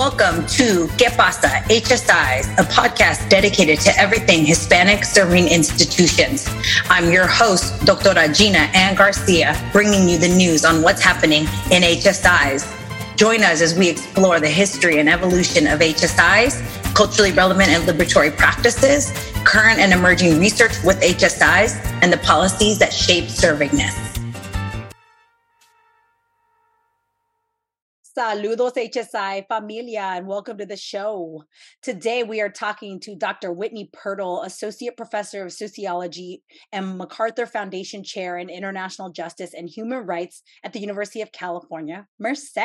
Welcome to Que Pasa HSIs, a podcast dedicated to everything Hispanic serving institutions. I'm your host, Dr. Gina Ann Garcia, bringing you the news on what's happening in HSIs. Join us as we explore the history and evolution of HSIs, culturally relevant and liberatory practices, current and emerging research with HSIs, and the policies that shape servingness. Saludos HSI familia and welcome to the show. Today we are talking to Dr. Whitney Pirtle, Associate Professor of Sociology and MacArthur Foundation Chair in International Justice and Human Rights at the University of California, Merced.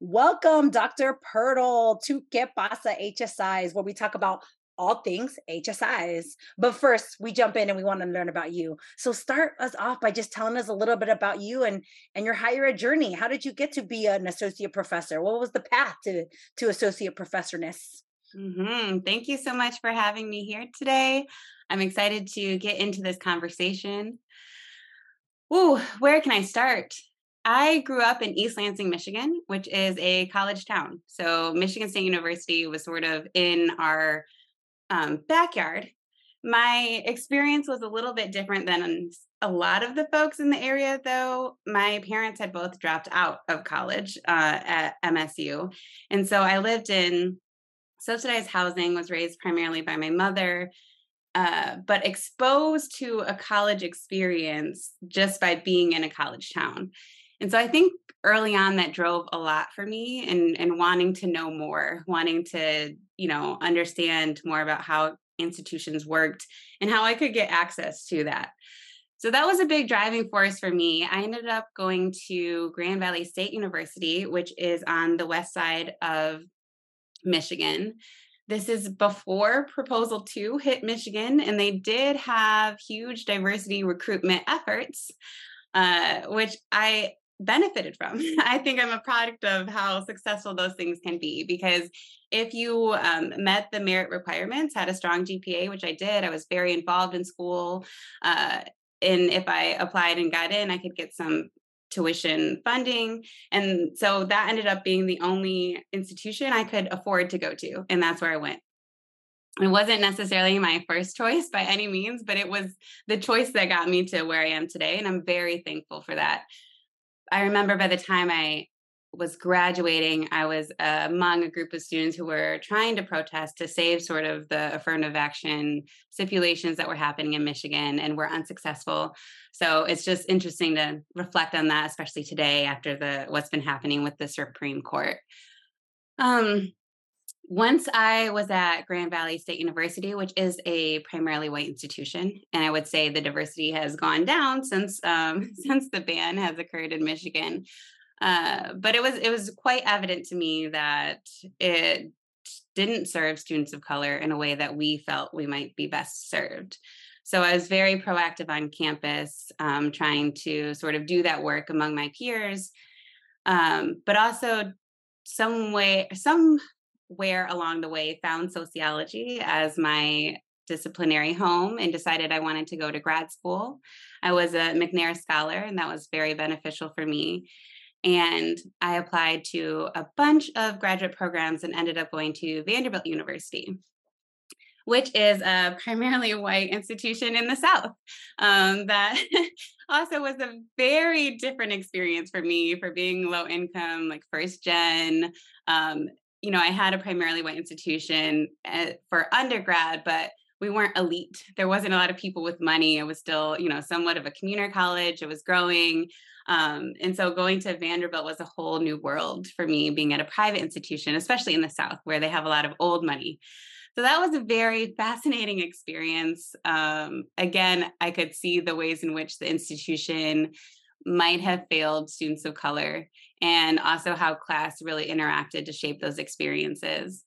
Welcome, Dr. Pirtle, to Que Pasa HSIs, where we talk about all things HSIs. But first, we jump in and we want to learn about you. So start us off by just telling us a little bit about you and and your higher ed journey. How did you get to be an associate professor? What was the path to to associate professorness? Mm-hmm. Thank you so much for having me here today. I'm excited to get into this conversation. Ooh, where can I start? I grew up in East Lansing, Michigan, which is a college town. So Michigan State University was sort of in our um, backyard. My experience was a little bit different than a lot of the folks in the area, though. My parents had both dropped out of college uh, at MSU. And so I lived in subsidized housing, was raised primarily by my mother. Uh, but exposed to a college experience just by being in a college town. And so I think early on that drove a lot for me and and wanting to know more, wanting to, you know, understand more about how institutions worked and how I could get access to that. So that was a big driving force for me. I ended up going to Grand Valley State University, which is on the west side of Michigan. This is before Proposal 2 hit Michigan, and they did have huge diversity recruitment efforts, uh, which I benefited from. I think I'm a product of how successful those things can be because if you um, met the merit requirements, had a strong GPA, which I did, I was very involved in school. Uh, and if I applied and got in, I could get some tuition funding. And so that ended up being the only institution I could afford to go to. And that's where I went. It wasn't necessarily my first choice by any means, but it was the choice that got me to where I am today. And I'm very thankful for that. I remember by the time I was graduating, I was uh, among a group of students who were trying to protest to save sort of the affirmative action stipulations that were happening in Michigan and were unsuccessful. So it's just interesting to reflect on that, especially today after the what's been happening with the Supreme Court. Um, once I was at Grand Valley State University, which is a primarily white institution, and I would say the diversity has gone down since um, since the ban has occurred in Michigan. Uh, but it was it was quite evident to me that it didn't serve students of color in a way that we felt we might be best served. So I was very proactive on campus, um, trying to sort of do that work among my peers, um, but also some way some where along the way found sociology as my disciplinary home and decided I wanted to go to grad school. I was a McNair scholar, and that was very beneficial for me. And I applied to a bunch of graduate programs and ended up going to Vanderbilt University, which is a primarily white institution in the South. Um, that also was a very different experience for me for being low income, like first gen. Um, you know, I had a primarily white institution eh, for undergrad, but we weren't elite. There wasn't a lot of people with money. It was still, you know, somewhat of a commuter college. It was growing. Um, and so going to Vanderbilt was a whole new world for me, being at a private institution, especially in the South, where they have a lot of old money. So that was a very fascinating experience. Um, again, I could see the ways in which the institution might have failed students of color and also how class really interacted to shape those experiences.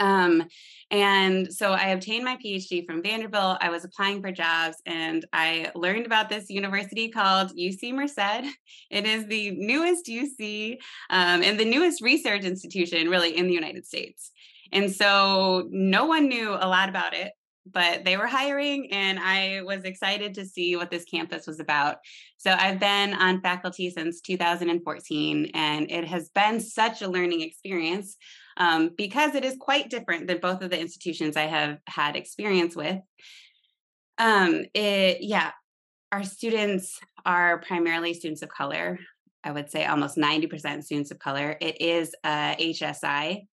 Um, and so I obtained my PhD from Vanderbilt. I was applying for jobs and I learned about this university called UC Merced. It is the newest UC um, and the newest research institution really in the United States. And so no one knew a lot about it but they were hiring and I was excited to see what this campus was about. So I've been on faculty since 2014 and it has been such a learning experience um, because it is quite different than both of the institutions I have had experience with. Um, it, yeah, our students are primarily students of color. I would say almost 90% students of color. It is a HSI,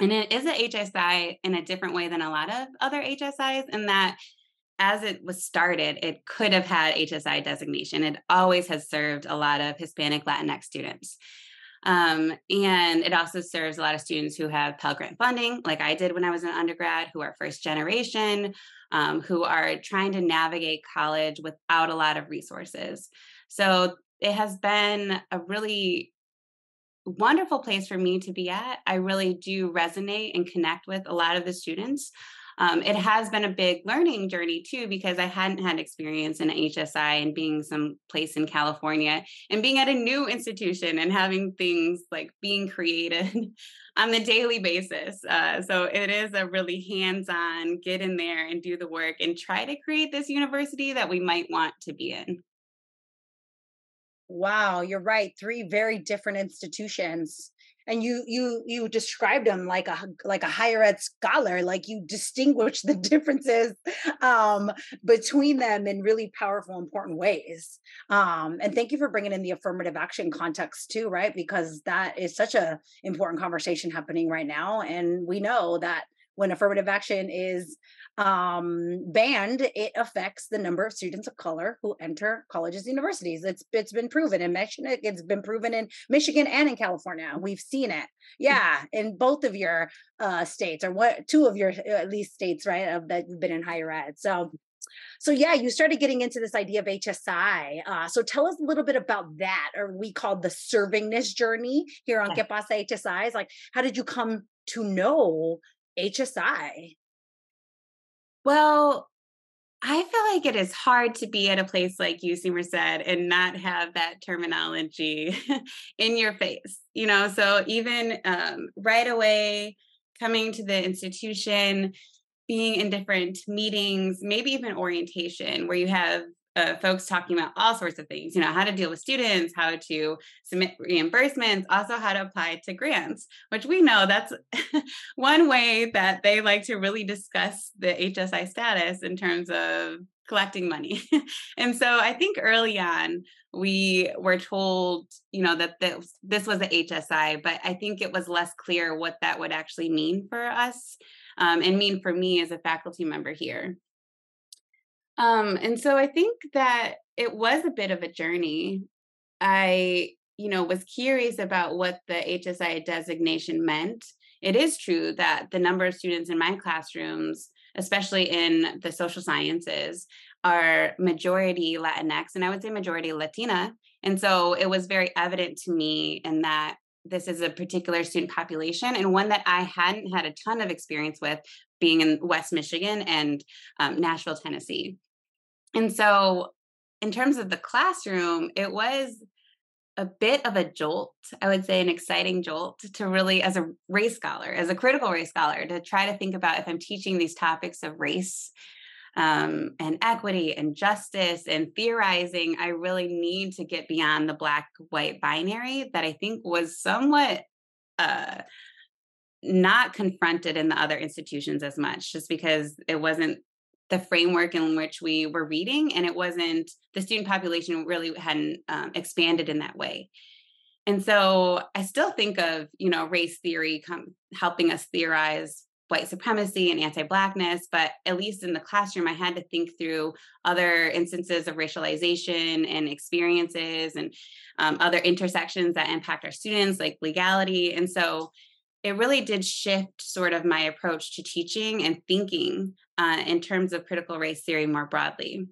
and it is a HSI in a different way than a lot of other HSIs, in that as it was started, it could have had HSI designation. It always has served a lot of Hispanic Latinx students. Um, and it also serves a lot of students who have Pell Grant funding, like I did when I was an undergrad, who are first generation, um, who are trying to navigate college without a lot of resources. So it has been a really wonderful place for me to be at. I really do resonate and connect with a lot of the students. Um, it has been a big learning journey too because I hadn't had experience in HSI and being some place in California and being at a new institution and having things like being created on the daily basis. Uh, so it is a really hands-on get in there and do the work and try to create this university that we might want to be in. Wow, you're right. Three very different institutions. And you you you described them like a like a higher ed scholar, like you distinguish the differences um, between them in really powerful, important ways. Um, and thank you for bringing in the affirmative action context too, right? Because that is such a important conversation happening right now, and we know that when affirmative action is um, banned, it affects the number of students of color who enter colleges, and universities. It's it's been proven in Michigan. It's been proven in Michigan and in California. We've seen it. Yeah, in both of your uh, states, or what two of your at least states, right? Of that you've been in higher ed. So so yeah you started getting into this idea of hsi uh, so tell us a little bit about that or we call the servingness journey here on yeah. pasa hsi is like how did you come to know hsi well, I feel like it is hard to be at a place like UC Merced and not have that terminology in your face, you know. So even um, right away, coming to the institution, being in different meetings, maybe even orientation, where you have uh, folks talking about all sorts of things, you know, how to deal with students, how to submit reimbursements, also how to apply to grants, which we know that's one way that they like to really discuss the HSI status in terms of collecting money. and so I think early on, we were told, you know, that this, this was a HSI, but I think it was less clear what that would actually mean for us um, and mean for me as a faculty member here. Um, and so I think that it was a bit of a journey. I, you know, was curious about what the HSI designation meant. It is true that the number of students in my classrooms, especially in the social sciences, are majority Latinx, and I would say majority Latina. And so it was very evident to me in that this is a particular student population and one that I hadn't had a ton of experience with being in West Michigan and um, Nashville, Tennessee. And so, in terms of the classroom, it was a bit of a jolt, I would say an exciting jolt to really, as a race scholar, as a critical race scholar, to try to think about if I'm teaching these topics of race um, and equity and justice and theorizing, I really need to get beyond the black white binary that I think was somewhat. Uh, not confronted in the other institutions as much just because it wasn't the framework in which we were reading and it wasn't the student population really hadn't um, expanded in that way. And so i still think of you know race theory com- helping us theorize white supremacy and anti-blackness but at least in the classroom i had to think through other instances of racialization and experiences and um, other intersections that impact our students like legality. And so it really did shift sort of my approach to teaching and thinking uh, in terms of critical race theory more broadly.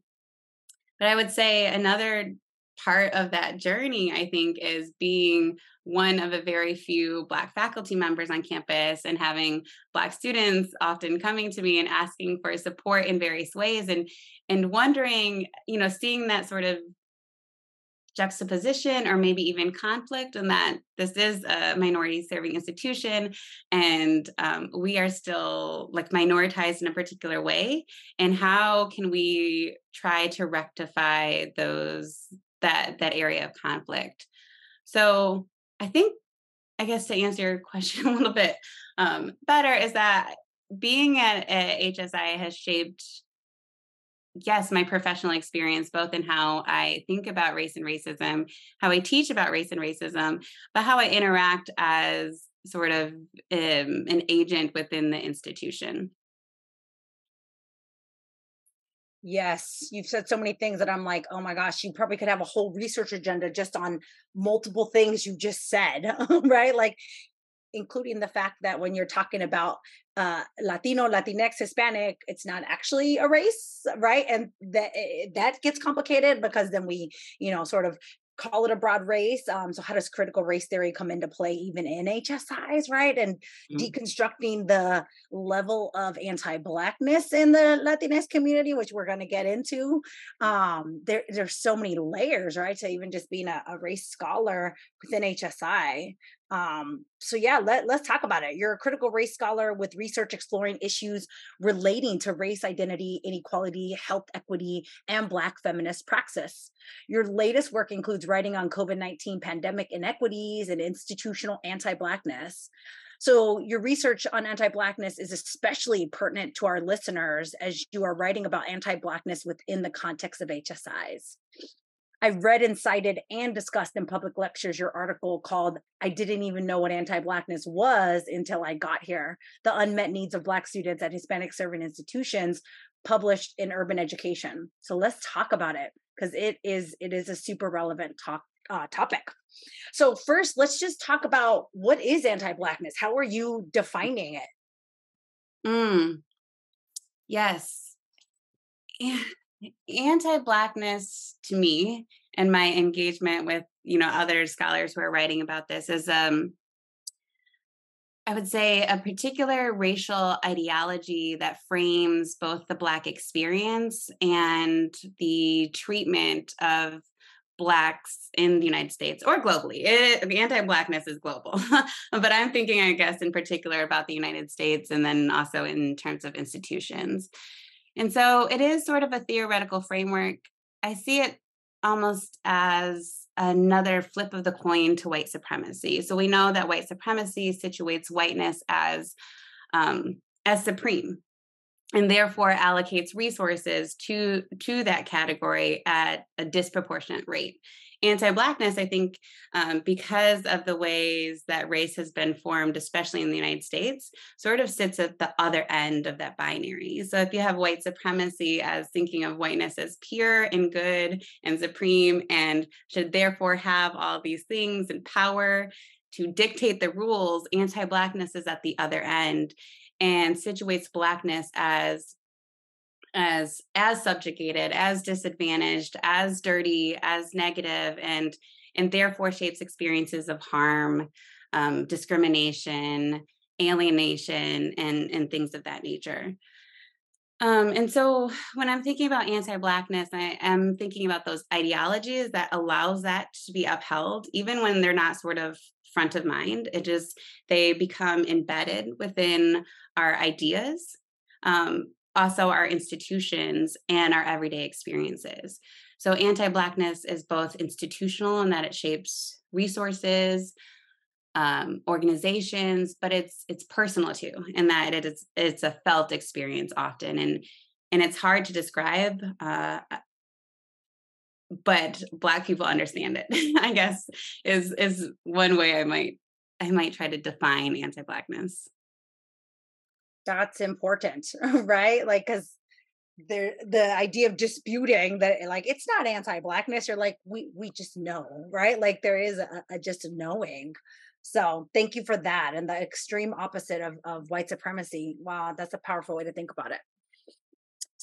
But I would say another part of that journey, I think, is being one of a very few Black faculty members on campus and having Black students often coming to me and asking for support in various ways and and wondering, you know, seeing that sort of juxtaposition or maybe even conflict and that this is a minority serving institution and um, we are still like minoritized in a particular way and how can we try to rectify those that that area of conflict? So i think i guess to answer your question a little bit um, better is that being at, at hsi has shaped yes, my professional experience, both in how I think about race and racism, how I teach about race and racism, but how I interact as sort of um, an agent within the institution. Yes, you've said so many things that I'm like, oh my gosh, you probably could have a whole research agenda just on multiple things you just said, right? Like, including the fact that when you're talking about uh, Latino, Latinx, Hispanic, it's not actually a race, right? And that eh, that gets complicated because then we, you know, sort of call it a broad race. Um, so how does critical race theory come into play even in HSIs, right? And mm-hmm. deconstructing the level of anti-blackness in the Latinx community, which we're going to get into. Um, there, there's so many layers, right? To even just being a, a race scholar within HSI. Um, so yeah, let, let's talk about it. You're a critical race scholar with research exploring issues relating to race identity, inequality, health equity, and Black feminist praxis. Your latest work includes writing on COVID-19 pandemic inequities and institutional anti-Blackness. So, your research on anti Blackness is especially pertinent to our listeners as you are writing about anti Blackness within the context of HSIs. I've read and cited and discussed in public lectures your article called I Didn't Even Know What Anti Blackness Was Until I Got Here The Unmet Needs of Black Students at Hispanic Serving Institutions, published in Urban Education. So let's talk about it because it is it is a super relevant talk uh, topic. So first, let's just talk about what is anti-blackness. How are you defining it? Mm. Yes anti-blackness to me and my engagement with you know other scholars who are writing about this is um I would say a particular racial ideology that frames both the Black experience and the treatment of Blacks in the United States or globally. It, the anti Blackness is global. but I'm thinking, I guess, in particular about the United States and then also in terms of institutions. And so it is sort of a theoretical framework. I see it almost as another flip of the coin to white supremacy. So we know that white supremacy situates whiteness as um, as supreme and therefore allocates resources to to that category at a disproportionate rate anti-blackness i think um, because of the ways that race has been formed especially in the united states sort of sits at the other end of that binary. So if you have white supremacy as thinking of whiteness as pure and good and supreme and should therefore have all these things and power to dictate the rules anti-blackness is at the other end and situates blackness as as as subjugated as disadvantaged as dirty as negative and and therefore shapes experiences of harm um, discrimination alienation and and things of that nature. Um, and so when i'm thinking about anti-blackness i am thinking about those ideologies that allows that to be upheld even when they're not sort of front of mind. It just they become embedded within our ideas. Um, also our institutions and our everyday experiences. So anti-blackness is both institutional in that it shapes resources, um, organizations, but it's it's personal too, in that it is it's a felt experience often, and and it's hard to describe. Uh, but black people understand it i guess is is one way i might i might try to define anti-blackness that's important right? Like because there the idea of disputing that eh, like it's not anti-blackness you're like we we just know right? Like there is a, a just a knowing. So thank you for that and the extreme opposite of, of white supremacy. Wow that's a powerful way to think about it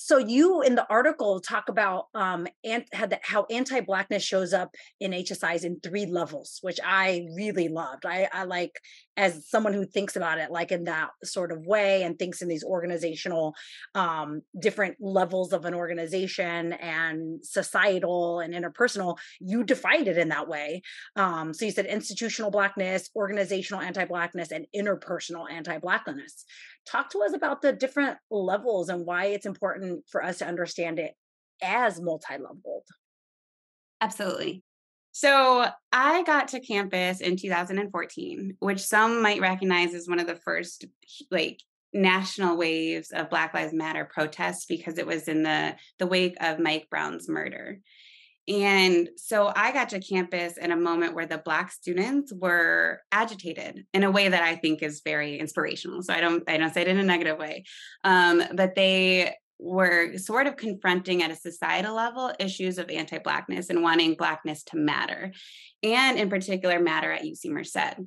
So you in the article talk about um and how anti-blackness shows up in HSIs in three levels, which I really loved. I, I like as someone who thinks about it like in that sort of way and thinks in these organizational um different levels of an organization and societal and interpersonal, you defined it in that way. Um, so you said institutional blackness, organizational anti-blackness, and interpersonal anti-blackness talk to us about the different levels and why it's important for us to understand it as multi-leveled. Absolutely. So i got to campus in 2014 which some might recognize as one of the first like national waves of black lives matter protests because it was in the the wake of mike brown's murder and so I got to campus in a moment where the Black students were agitated in a way that I think is very inspirational. So I don't I don't say it in a negative way, um, but they were sort of confronting at a societal level issues of anti-blackness and wanting blackness to matter, and in particular matter at UC Merced.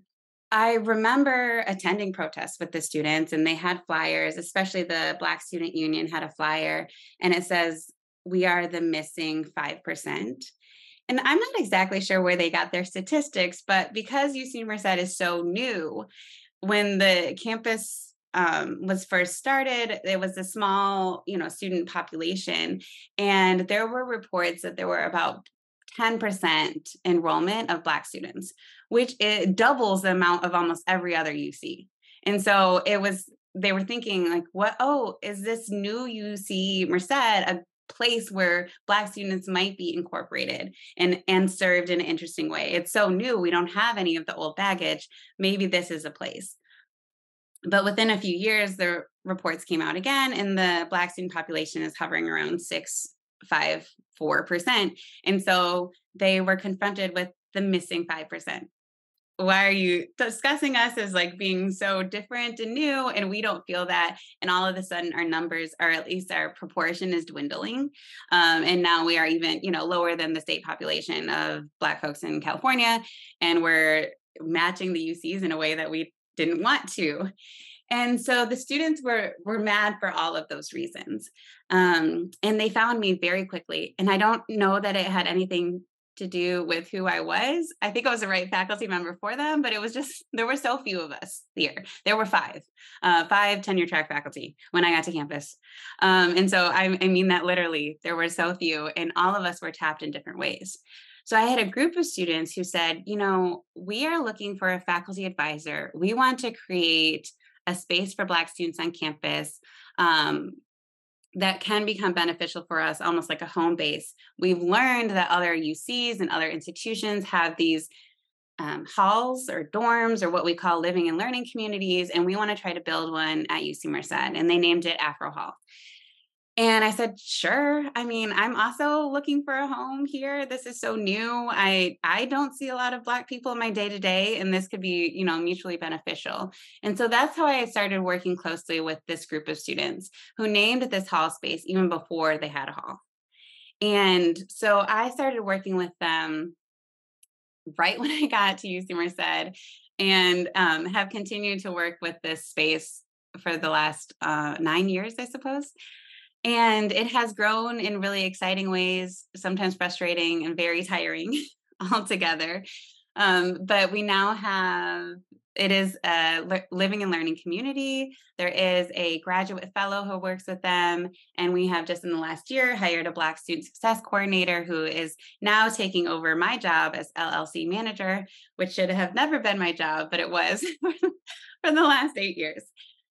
I remember attending protests with the students, and they had flyers, especially the Black Student Union had a flyer, and it says, we are the missing 5%. And I'm not exactly sure where they got their statistics, but because UC Merced is so new, when the campus um, was first started, there was a small, you know, student population, and there were reports that there were about 10% enrollment of Black students, which it doubles the amount of almost every other UC. And so it was, they were thinking, like, what? Oh, is this new UC Merced a place where black students might be incorporated and and served in an interesting way. It's so new we don't have any of the old baggage. Maybe this is a place. But within a few years the reports came out again and the black student population is hovering around six five four percent. And so they were confronted with the missing five percent why are you discussing us as like being so different and new and we don't feel that and all of a sudden our numbers or at least our proportion is dwindling um, and now we are even you know lower than the state population of black folks in california and we're matching the ucs in a way that we didn't want to. And so the students were were mad for all of those reasons um, and they found me very quickly and i don't know that it had anything to do with who I was. I think I was the right faculty member for them, but it was just there were so few of us here. There were five, uh, five tenure track faculty when I got to campus, um, and so I, I mean that literally. There were so few, and all of us were tapped in different ways. So I had a group of students who said, you know, we are looking for a faculty advisor. We want to create a space for Black students on campus. Um, that can become beneficial for us, almost like a home base. We've learned that other UCs and other institutions have these um, halls or dorms or what we call living and learning communities, and we want to try to build one at UC Merced, and they named it Afro Hall. And I said, sure. I mean, I'm also looking for a home here. This is so new. I I don't see a lot of black people in my day to day and this could be, you know, mutually beneficial. And so that's how I started working closely with this group of students who named this hall space even before they had a hall. And so I started working with them right when I got to UC Merced and um, have continued to work with this space for the last uh, nine years, I suppose. And it has grown in really exciting ways, sometimes frustrating and very tiring altogether. Um, but we now have it is a le- living and learning community. There is a graduate fellow who works with them. And we have just in the last year hired a Black student success coordinator who is now taking over my job as LLC manager, which should have never been my job, but it was for the last eight years.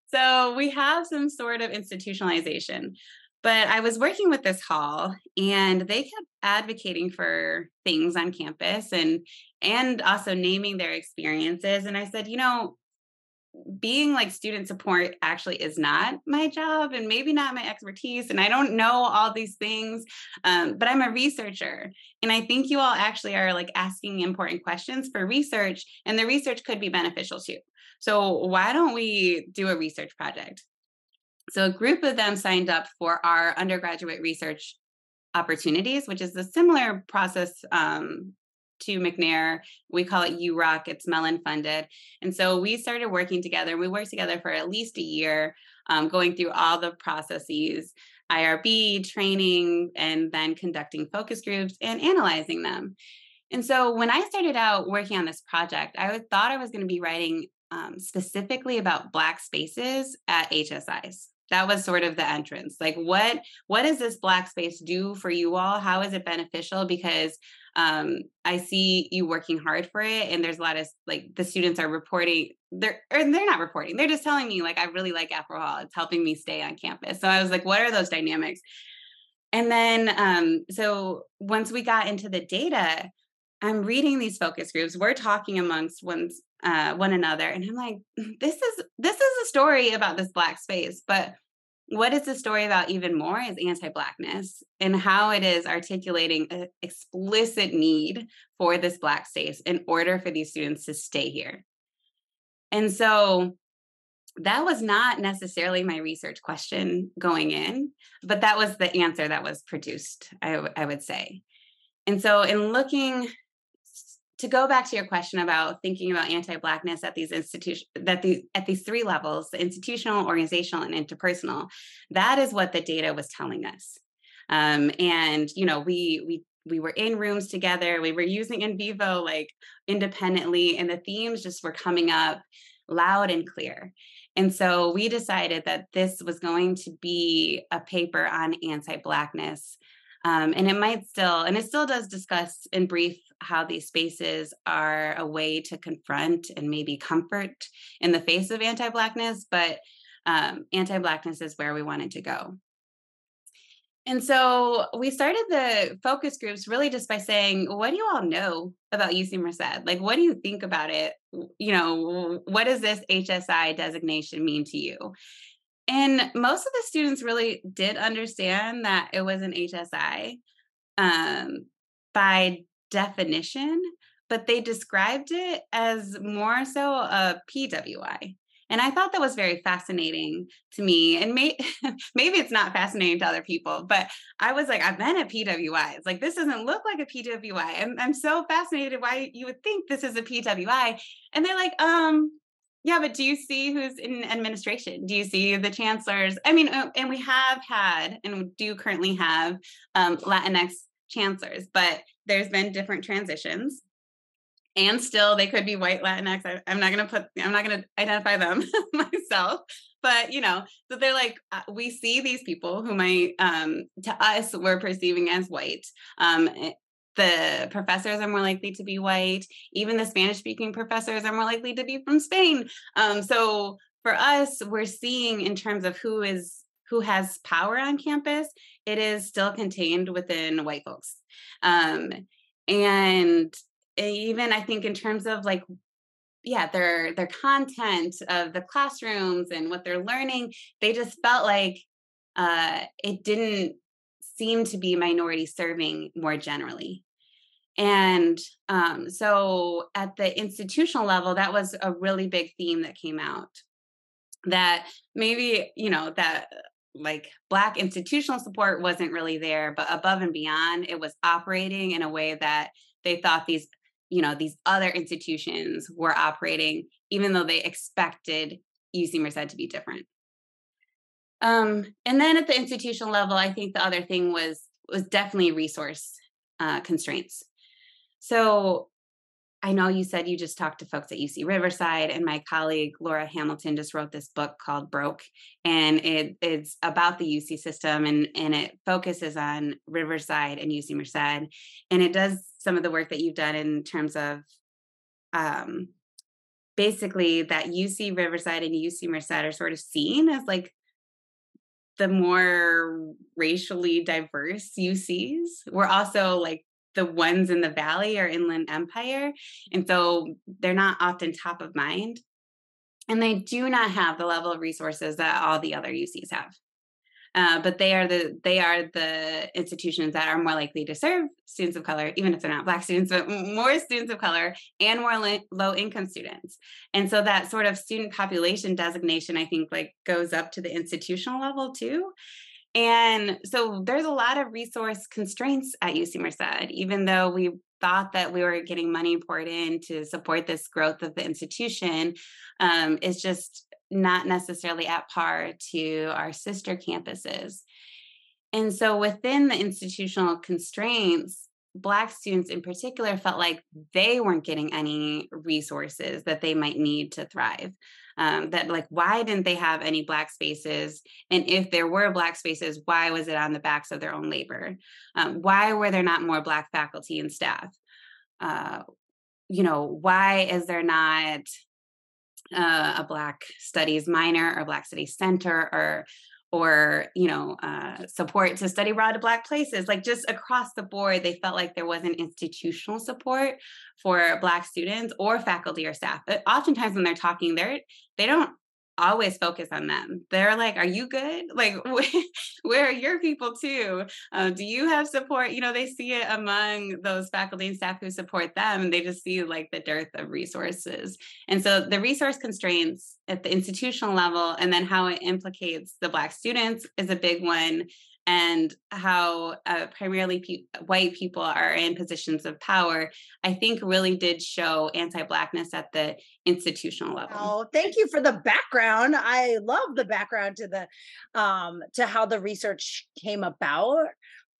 So we have some sort of institutionalization. But I was working with this hall and they kept advocating for things on campus and and also naming their experiences and I said, you know, being like student support actually is not my job and maybe not my expertise and i don't know all these things um, but i'm a researcher and i think you all actually are like asking important questions for research and the research could be beneficial too. So why don't we do a research project so a group of them signed up for our undergraduate research opportunities, which is a similar process um, to McNair. We call it UROC, it's Mellon funded. And so we started working together. We worked together for at least a year um, going through all the processes IRB, training, and then conducting focus groups and analyzing them. And so when I started out working on this project, I thought I was going to be writing um, specifically about Black spaces at HSIs. That was sort of the entrance. Like, what what does this Black space do for you all? How is it beneficial? Because um, I see you working hard for it, and there's a lot of like the students are reporting. They're or they're not reporting. They're just telling me like I really like Afro Hall. It's helping me stay on campus. So I was like, what are those dynamics? And then um, so once we got into the data, I'm reading these focus groups. We're talking amongst one's uh, one another, and I'm like, mm, this is this is a story about this black space, but what is the story about even more is anti-blackness and how it is articulating an explicit need for this black space in order for these students to stay here. And so that was not necessarily my research question going in, but that was the answer that was produced, I, w- I would say. And so, in looking to go back to your question about thinking about anti-blackness at these institutions that these at these three levels the institutional organizational and interpersonal that is what the data was telling us. Um, and you know we we we were in rooms together. We were using NVivo like independently and the themes just were coming up loud and clear. And so we decided that this was going to be a paper on anti-blackness um, and it might still, and it still does discuss in brief how these spaces are a way to confront and maybe comfort in the face of anti Blackness, but um, anti Blackness is where we wanted to go. And so we started the focus groups really just by saying, what do you all know about UC Merced? Like, what do you think about it? You know, what does this HSI designation mean to you? And most of the students really did understand that it was an HSI um, by definition, but they described it as more so a PWI. And I thought that was very fascinating to me. And may, maybe it's not fascinating to other people, but I was like, I've been at PWIs. Like, this doesn't look like a PWI. I'm, I'm so fascinated why you would think this is a PWI. And they're like, um, yeah, but do you see who's in administration? Do you see the chancellors? I mean, uh, and we have had and do currently have um, Latinx chancellors, but there's been different transitions. And still, they could be white Latinx. I, am not going to put, I'm not going to identify them myself, but you know, so they're like, uh, we see these people who might, um, to us, we're perceiving as white. Um, eh, the professors are more likely to be white. Even the Spanish speaking professors are more likely to be from Spain. Um, so for us, we're seeing in terms of who is who has power on campus, it is still contained within white folks. Um, and even I think in terms of like yeah their their content of the classrooms and what they're learning they just felt like uh it didn't seem to be minority serving more generally. And um, so at the institutional level, that was a really big theme that came out. That maybe, you know, that like Black institutional support wasn't really there, but above and beyond, it was operating in a way that they thought these, you know, these other institutions were operating, even though they expected UC Merced to be different. Um, and then at the institutional level, I think the other thing was was definitely resource uh, constraints. So I know you said you just talked to folks at UC Riverside, and my colleague Laura Hamilton just wrote this book called Broke, and it, it's about the UC system, and and it focuses on Riverside and UC Merced, and it does some of the work that you've done in terms of um, basically that UC Riverside and UC Merced are sort of seen as like the more racially diverse UCs. We're also like the ones in the valley or inland empire. And so they're not often top of mind. And they do not have the level of resources that all the other UCs have. Uh, but they are the they are the institutions that are more likely to serve students of color, even if they're not Black students, but more students of color and more low income students. And so that sort of student population designation, I think, like goes up to the institutional level too. And so there's a lot of resource constraints at UC Merced, even though we thought that we were getting money poured in to support this growth of the institution. Um, it's just not necessarily at par to our sister campuses. And so within the institutional constraints, Black students in particular felt like they weren't getting any resources that they might need to thrive. Um, that, like, why didn't they have any Black spaces? And if there were Black spaces, why was it on the backs of their own labor? Um, why were there not more Black faculty and staff? Uh, you know, why is there not uh, a Black Studies minor or Black Studies center or or you know uh, support to study abroad to black places. Like just across the board they felt like there wasn't institutional support for black students or faculty or staff. But oftentimes when they're talking they're they don't always focus on them. They're like, "Are you good? Like, where are your people too? Uh, do you have support?" You know, they see it among those faculty and staff who support them, and they just see like the dearth of resources. And so, the resource constraints at the institutional level, and then how it implicates the Black students is a big one and how uh, primarily pe- white people are in positions of power, I think really did show anti Blackness at the institutional level. Oh, thank you for the background. I love the background to the um to how the research came about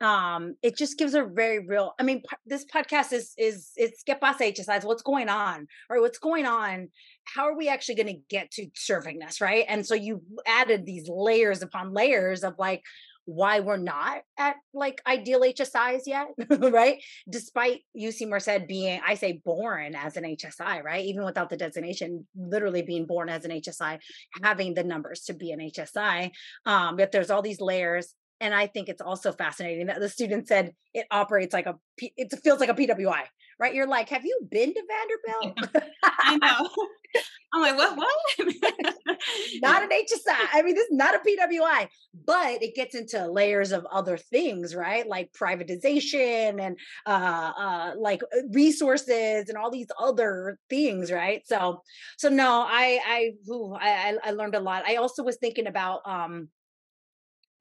um it just gives a very real i mean this podcast is is it's Que Pasa HSIs what's going on or what's going on how are we actually going to get to serving this right and so you added these layers upon layers of like why we're not at like ideal HSIs yet, right? Despite UC Merced being, I say, born as an HSI, right? Even without the designation, literally being born as an HSI, having the numbers to be an HSI. Um, but there's all these layers. And I think it's also fascinating that the student said it operates like a, it feels like a PWI, right? You're like, have you been to Vanderbilt? I know. I'm like, what? What? not an HSI. I mean, this is not a PWI, but it gets into layers of other things, right? Like privatization and uh, uh, like uh, resources and all these other things, right? So, so no, I, I, ooh, I, I learned a lot. I also was thinking about, um,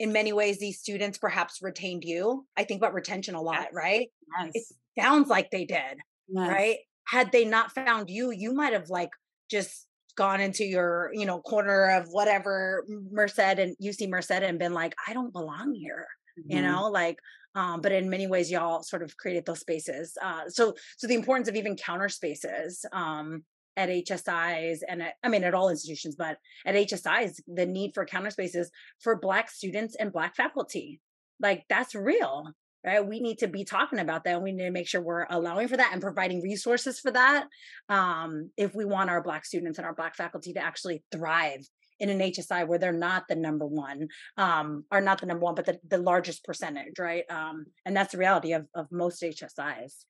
in many ways, these students perhaps retained you. I think about retention a lot, yes. right? Yes. It sounds like they did, yes. right? Had they not found you, you might have like just gone into your you know corner of whatever merced and uc merced and been like i don't belong here mm-hmm. you know like um, but in many ways y'all sort of created those spaces uh, so so the importance of even counter spaces um, at hsis and at, i mean at all institutions but at hsis the need for counter spaces for black students and black faculty. Like that's real right? We need to be talking about that we need to make sure we're allowing for that and providing resources for that um, if we want our black students and our black faculty to actually thrive in an hsi where they're not the number one um, or not the number one but the, the largest percentage right? Um, and that's the reality of, of most hsis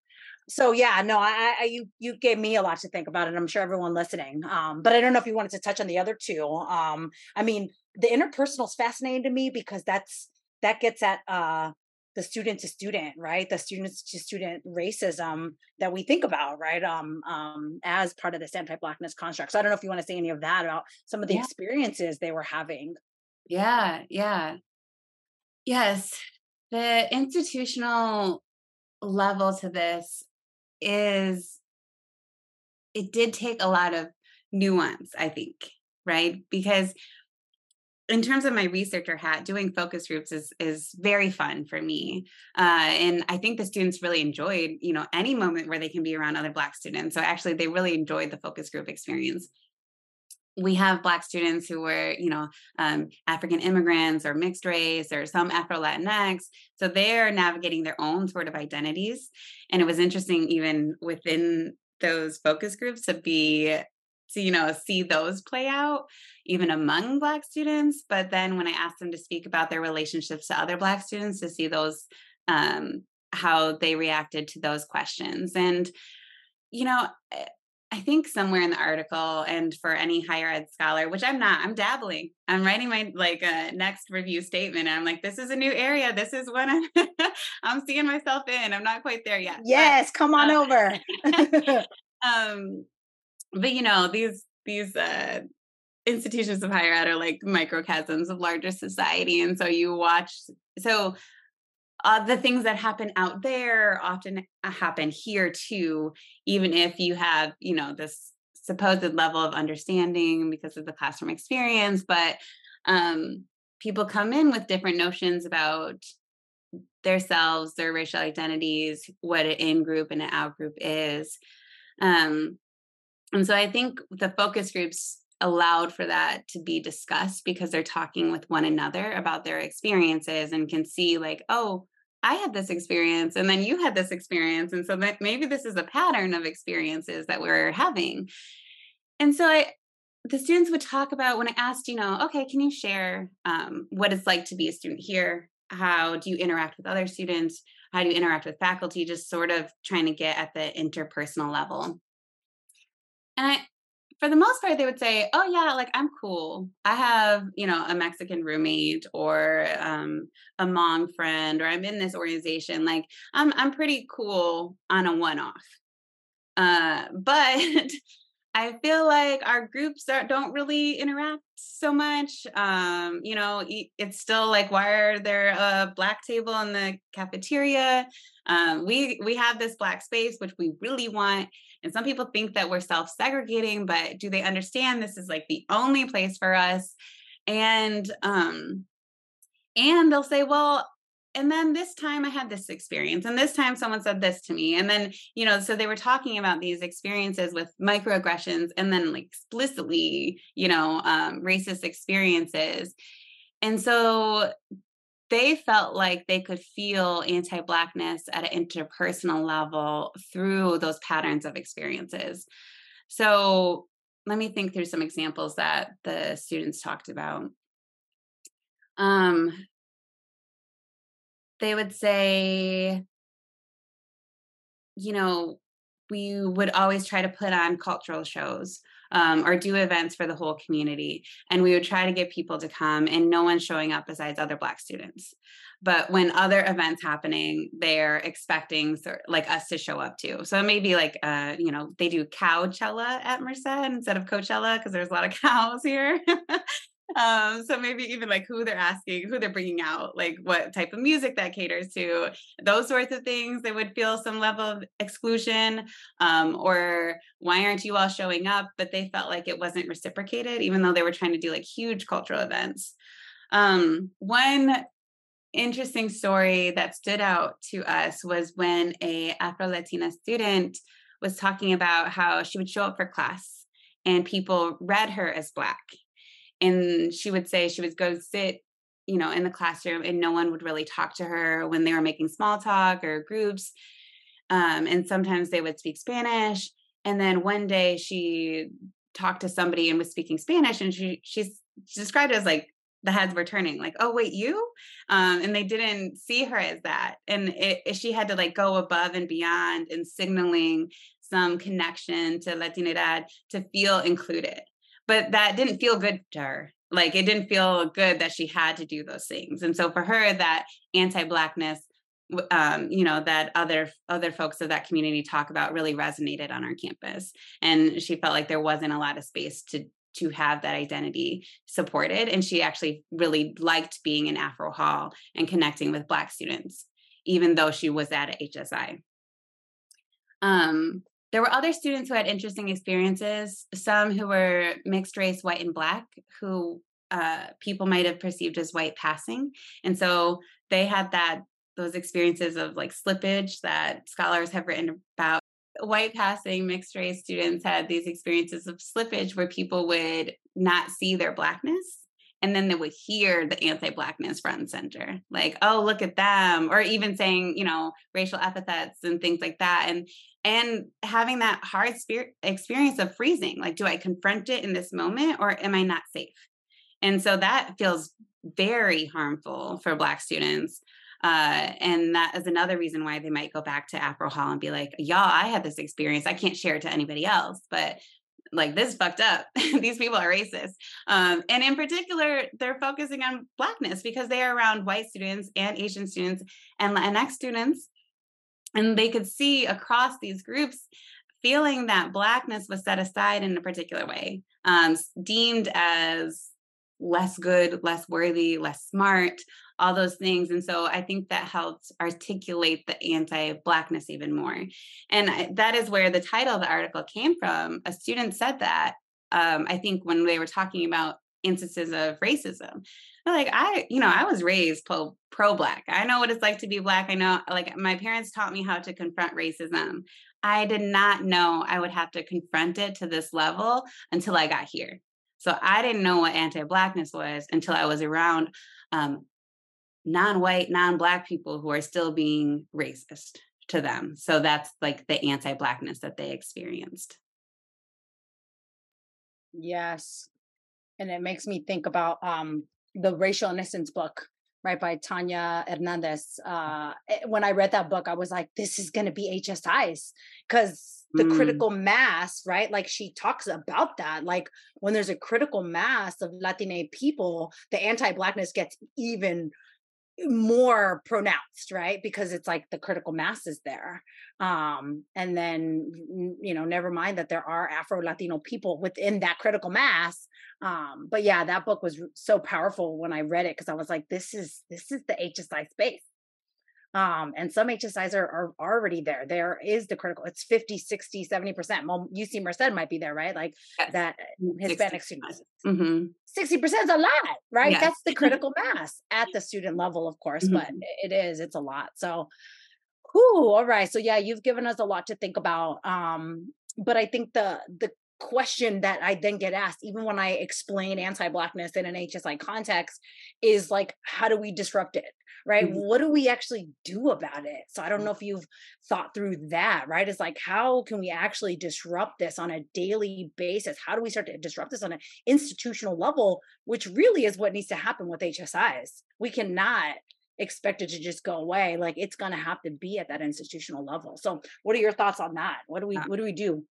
so yeah no I, I, you you gave me a lot to think about and i'm sure everyone listening um, but i don't know if you wanted to touch on the other two um, i mean the interpersonal is fascinating to me because that's that gets at uh, the student to student right? The students to student racism that we think about right? Um, um as part of this anti-blackness construct. So i don't know if you want to say any of that about some of the yeah. experiences they were having. Yeah yeah. Yes the institutional level to this is it did take a lot of nuance i think right because in terms of my researcher hat, doing focus groups is is very fun for me, uh, and I think the students really enjoyed, you know, any moment where they can be around other Black students. So actually, they really enjoyed the focus group experience. We have Black students who were, you know, um, African immigrants or mixed race or some Afro Latinx. So they're navigating their own sort of identities, and it was interesting even within those focus groups to be to you know see those play out even among black students but then when i asked them to speak about their relationships to other black students to see those um, how they reacted to those questions and you know eh, i think somewhere in the article and for any higher ed scholar which i'm not i'm dabbling. I'm writing my like uh, next review statement and i'm like this is a new area. This is what i'm i'm seeing myself in. I'm not quite there yet yes but, come on uh, over. um but you know these these uh institutions of higher ed are like microcosms of larger society and so you watch so uh, the things that happen out there often happen here too even if you have you know this supposed level of understanding because of the classroom experience, but um, people come in with different notions about themselves their racial identities, what an in group and an out group is. Um, and so I think the focus groups allowed for that to be discussed because they're talking with one another about their experiences and can see, like, oh, I had this experience and then you had this experience. And so that maybe this is a pattern of experiences that we're having. And so I, the students would talk about when I asked, you know, okay, can you share um, what it's like to be a student here? How do you interact with other students? How do you interact with faculty? Just sort of trying to get at the interpersonal level. And I, for the most part, they would say, "Oh yeah, like I'm cool. I have you know a Mexican roommate or um, a Hmong friend, or I'm in this organization. Like I'm I'm pretty cool on a one-off." Uh, but I feel like our groups are, don't really interact so much. Um, you know, it's still like, why are there a black table in the cafeteria? Um, we we have this black space, which we really want. And some people think that we're self-segregating, but do they understand this is like the only place for us? And um, and they'll say, well, and then this time I had this experience, and this time someone said this to me. And then, you know, so they were talking about these experiences with microaggressions and then like explicitly, you know, um, racist experiences. And so they felt like they could feel anti Blackness at an interpersonal level through those patterns of experiences. So let me think through some examples that the students talked about. Um, they would say, you know, we would always try to put on cultural shows um, or do events for the whole community. And we would try to get people to come, and no one's showing up besides other Black students. But when other events happening, they're expecting like us to show up too. So maybe like uh, you know, they do Cowchella at Merced instead of Coachella because there's a lot of cows here. Um so maybe even like who they're asking who they're bringing out like what type of music that caters to those sorts of things they would feel some level of exclusion um or why aren't you all showing up? but they felt like it wasn't reciprocated even though they were trying to do like huge cultural events. Um one interesting story that stood out to us was when a afro latina student was talking about how she would show up for class and people read her as black and she would say she would go sit you know in the classroom and no one would really talk to her when they were making small talk or groups um, and sometimes they would speak spanish and then one day she talked to somebody and was speaking spanish and she she's described as like the heads were turning like oh wait you? Um, and they didn't see her as that and it, it, she had to like go above and beyond and signaling some connection to latinidad to feel included but that didn't feel good to her. Like it didn't feel good that she had to do those things. And so for her that anti-blackness um, you know that other other folks of that community talk about really resonated on our campus. And she felt like there wasn't a lot of space to to have that identity supported. And she actually really liked being in afro hall and connecting with black students even though she was at hsi um, there were other students who had interesting experiences, some who were mixed race, white and black, who uh, people might have perceived as white passing. And so they had that those experiences of like slippage that scholars have written about. White passing mixed race students had these experiences of slippage where people would not see their blackness and then they would hear the anti-blackness front and center like oh look at them or even saying you know racial epithets and things like that and and having that hard spirit experience of freezing like do i confront it in this moment or am i not safe and so that feels very harmful for black students uh, and that is another reason why they might go back to Afro Hall and be like, y'all, I had this experience. I can't share it to anybody else, but like this fucked up. These people are racist. Um, and in particular, they're focusing on blackness because they are around white students and Asian students and Latinx students and they could see across these groups feeling that blackness was set aside in a particular way um, deemed as less good less worthy less smart all those things. And so I think that helps articulate the anti Blackness even more. And I, that is where the title of the article came from. A student said that, um, I think, when they were talking about instances of racism. Like I, you know, I was raised pro pro black. I know what it's like to be black. I know like my parents taught me how to confront racism. I did not know I would have to confront it to this level until I got here. So I didn't know what anti-blackness was until I was around um, non-white, non-black people who are still being racist to them. So that's like the anti-blackness that they experienced. Yes. And it makes me think about um the racial innocence book right by tanya hernandez uh eh, when i read that book i was like this is going to be hsis because the mm. critical mass right like she talks about that like when there's a critical mass of latina people the anti-blackness gets even more pronounced right? Because it's like the critical mass is there um and then you know never mind that there are afro latino people within that critical mass um but yeah that book was so powerful when i read it because i was like this is this is the hsi space um and some hsis are, are already there there is the critical it's 50 60 70 percent well uc merced might be there right like yes. that uh, hispanic 60%. students mm-hmm. 60% is a lot right yes. that's the critical mass at the student level of course mm-hmm. but it is it's a lot so whew, all right so yeah you've given us a lot to think about um but i think the the question that I then get asked, even when I explain anti-blackness in an HSI context, is like, how do we disrupt it? Right? Mm-hmm. What do we actually do about it? So I don't know if you've thought through that, right? It's like, how can we actually disrupt this on a daily basis? How do we start to disrupt this on an institutional level, which really is what needs to happen with HSIs? We cannot expect it to just go away. Like it's gonna have to be at that institutional level. So what are your thoughts on that? What do we what do we do?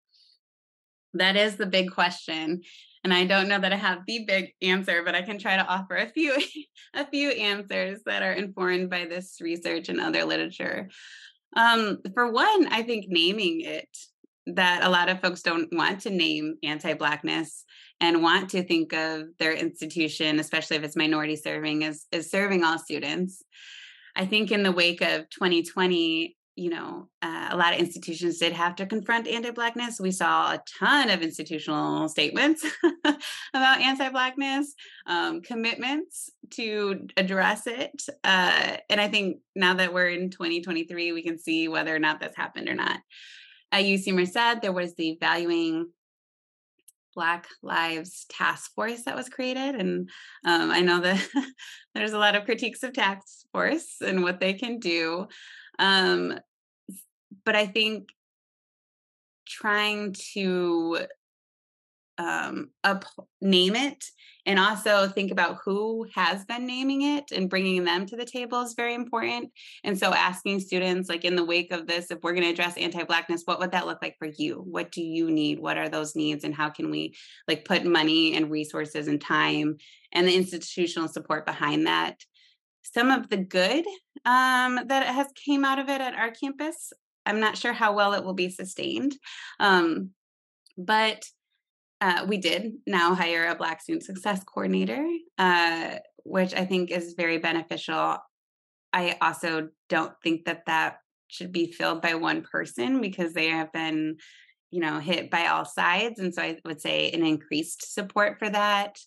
That is the big question. And I don't know that I have the big answer, but I can try to offer a few a few answers that are informed by this research and other literature. Um, for one, I think naming it that a lot of folks don't want to name anti-blackness and want to think of their institution, especially if it's minority serving, as, as serving all students. I think in the wake of 2020, you know, uh, a lot of institutions did have to confront anti-blackness. We saw a ton of institutional statements about anti-blackness, um, commitments to address it, uh, and I think now that we're in 2023, we can see whether or not that's happened or not. At UC Merced, there was the valuing Black Lives Task Force that was created. And um, I know that there's a lot of critiques of task force and what they can do. Um, but I think trying to um, up name it and also think about who has been naming it and bringing them to the table is very important. And so asking students like in the wake of this if we're going to address anti-blackness what would that look like for you? What do you need? What are those needs? And how can we like put money and resources and time and the institutional support behind that? Some of the good um, that has came out of it at our campus I'm not sure how well it will be sustained. Um, but uh, we did now hire a Black Student Success Coordinator, uh, which I think is very beneficial. I also don't think that that should be filled by one person because they have been, you know, hit by all sides. And so I would say an increased support for that.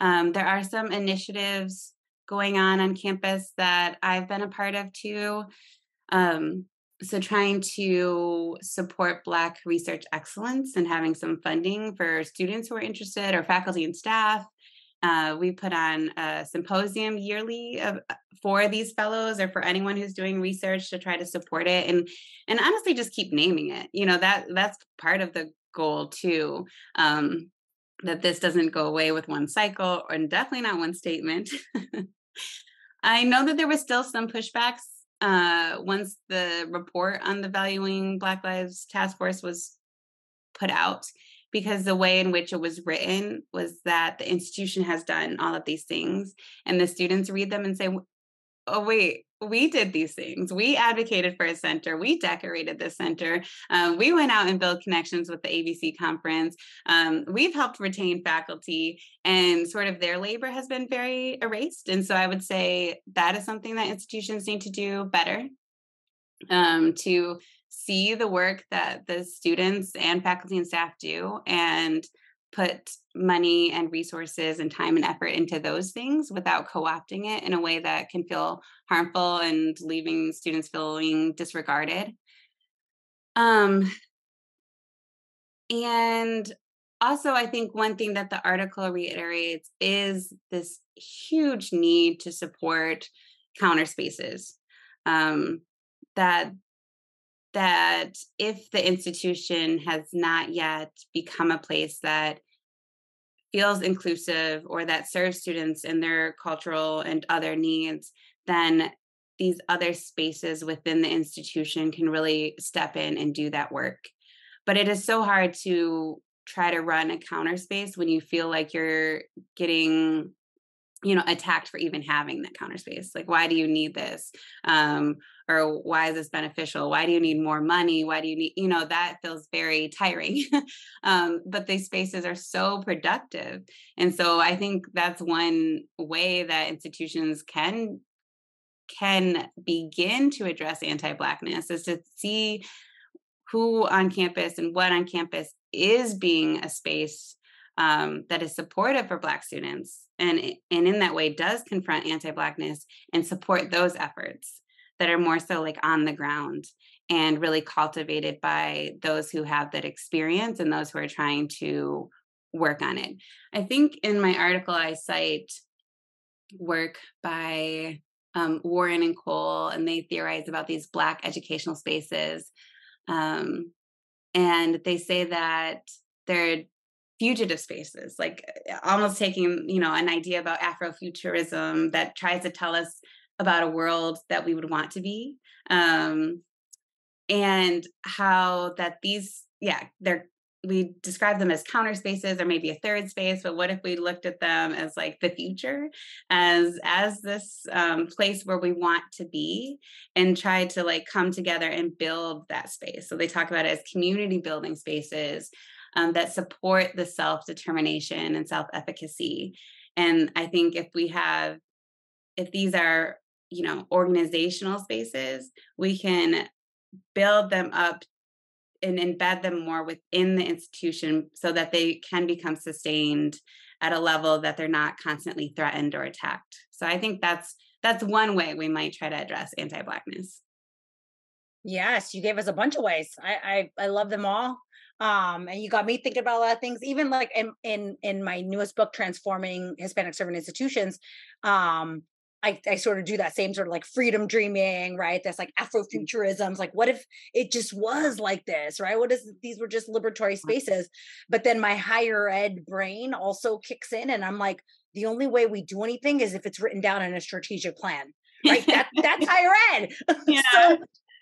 Um, there are some initiatives going on on campus that I've been a part of too. Um, so trying to support black research excellence and having some funding for students who are interested or faculty and staff. Uh, we put on a symposium yearly of, uh, for these fellows or for anyone who's doing research to try to support it and and honestly just keep naming it. You know that that's part of the goal too um, that this doesn't go away with one cycle and definitely not one statement. I know that there was still some pushbacks uh, once the report on the Valuing Black Lives Task Force was put out, because the way in which it was written was that the institution has done all of these things, and the students read them and say, "Oh wait, we did these things. We advocated for a center. We decorated the center. Um, we went out and built connections with the ABC conference. Um, we've helped retain faculty, and sort of their labor has been very erased. And so I would say that is something that institutions need to do better um, to see the work that the students and faculty and staff do and put money and resources and time and effort into those things without co-opting it in a way that can feel harmful and leaving students feeling disregarded. Um and also i think one thing that the article reiterates is this huge need to support counter spaces um that that if the institution has not yet become a place that feels inclusive or that serves students in their cultural and other needs, then these other spaces within the institution can really step in and do that work. But it is so hard to try to run a counter space when you feel like you're getting you know attacked for even having that counter space like why do you need this? Um or why is this beneficial? Why do you need more money? Why do you need you know that feels very tiring. Um but these spaces are so productive. And so i think that's one way that institutions can can begin to address anti-blackness is to see who on campus and what on campus is being a space um, that is supportive for Black students and, and in that way does confront anti-Blackness and support those efforts that are more so like on the ground and really cultivated by those who have that experience and those who are trying to work on it. I think in my article, I cite work by um, Warren and Cole, and they theorize about these Black educational spaces. Um, and they say that they're fugitive spaces, like uh, almost taking, you know, an idea about Afrofuturism that tries to tell us about a world that we would want to be. Um, and how that these, yeah, they're we describe them as counter spaces or maybe a third space but what if we looked at them as like the future as as this um, place where we want to be and try to like come together and build that space so they talk about it as community building spaces um, that support the self determination and self efficacy. And I think if we have, if these are, you know, organizational spaces, we can build them up and embed them more within the institution so that they can become sustained at a level that they're not constantly threatened or attacked. So I think that's that's one way we might try to address anti-blackness. Yes, you gave us a bunch of ways. I I, I love them all um and you got me thinking about a lot of things even like in in in my newest book transforming hispanic serving institutions um I, I sort of do that same sort of like freedom dreaming, right? That's like Afrofuturism. Like, what if it just was like this, right? What is these were just liberatory spaces? But then my higher ed brain also kicks in, and I'm like, the only way we do anything is if it's written down in a strategic plan, right? that, that's higher ed. Yeah. so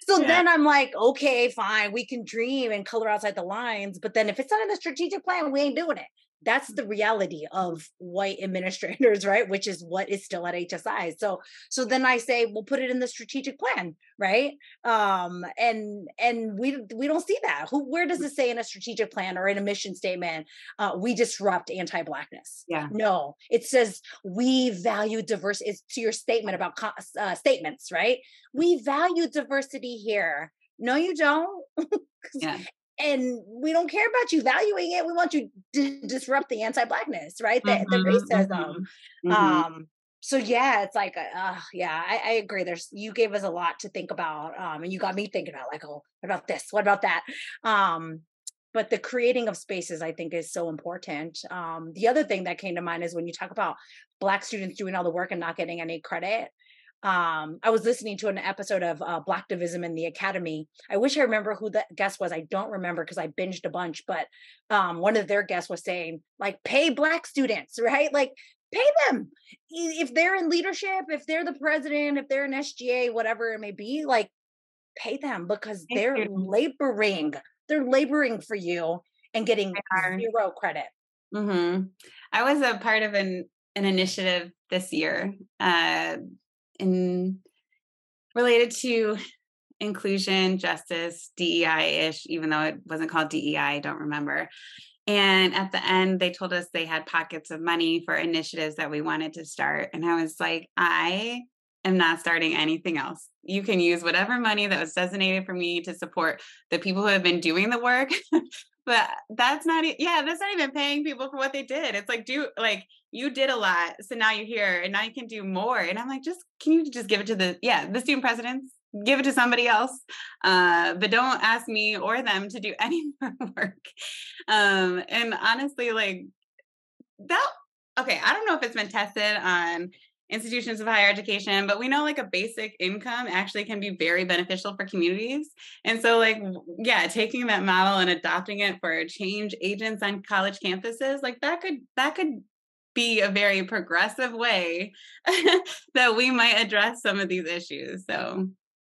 so yeah. then I'm like, okay, fine, we can dream and color outside the lines. But then if it's not in the strategic plan, we ain't doing it that's the reality of white administrators right which is what is still at hsi so so then i say we'll put it in the strategic plan right? Um and and we we don't see that. Who where does it say in a strategic plan or in a mission statement uh, we disrupt anti-blackness yeah. No. It says we value diversity it's to your statement about uh, statements right? We value diversity here. No you don't. Yeah and we don't care about you valuing it. We want you to disrupt the anti-blackness, right? The, mm-hmm, the racism. Mm-hmm, mm-hmm. Um, so yeah, it's like, uh, yeah, I, I, agree. There's you gave us a lot to think about, um, and you got me thinking about like, oh, what about this? What about that? Um, but the creating of spaces, I think, is so important. Um, the other thing that came to mind is when you talk about Black students doing all the work and not getting any credit um i was listening to an episode of uh, blacktivism in the academy. I wish i remember who the guest was. I don't remember because i binged a bunch but um one of their guests was saying like pay black students right? Like pay them. If they're in leadership if they're the president if they're an sga whatever it may be like pay them because they're laboring. They're laboring for you and getting zero credit. Mm-hmm. i was a part of an an initiative this year uh in related to inclusion, justice, DEI ish, even though it wasn't called DEI, I don't remember. And at the end, they told us they had pockets of money for initiatives that we wanted to start. And I was like, I am not starting anything else. You can use whatever money that was designated for me to support the people who have been doing the work. but that's not, yeah, that's not even paying people for what they did. It's like, do like you did a lot. So now you're here and now you can do more. And I'm like, just, can you just give it to the, yeah, the student presidents? give it to somebody else uh, but don't ask me or them to do any more work um, and honestly like that okay i don't know if it's been tested on institutions of higher education but we know like a basic income actually can be very beneficial for communities and so like yeah taking that model and adopting it for change agents on college campuses like that could that could be a very progressive way that we might address some of these issues so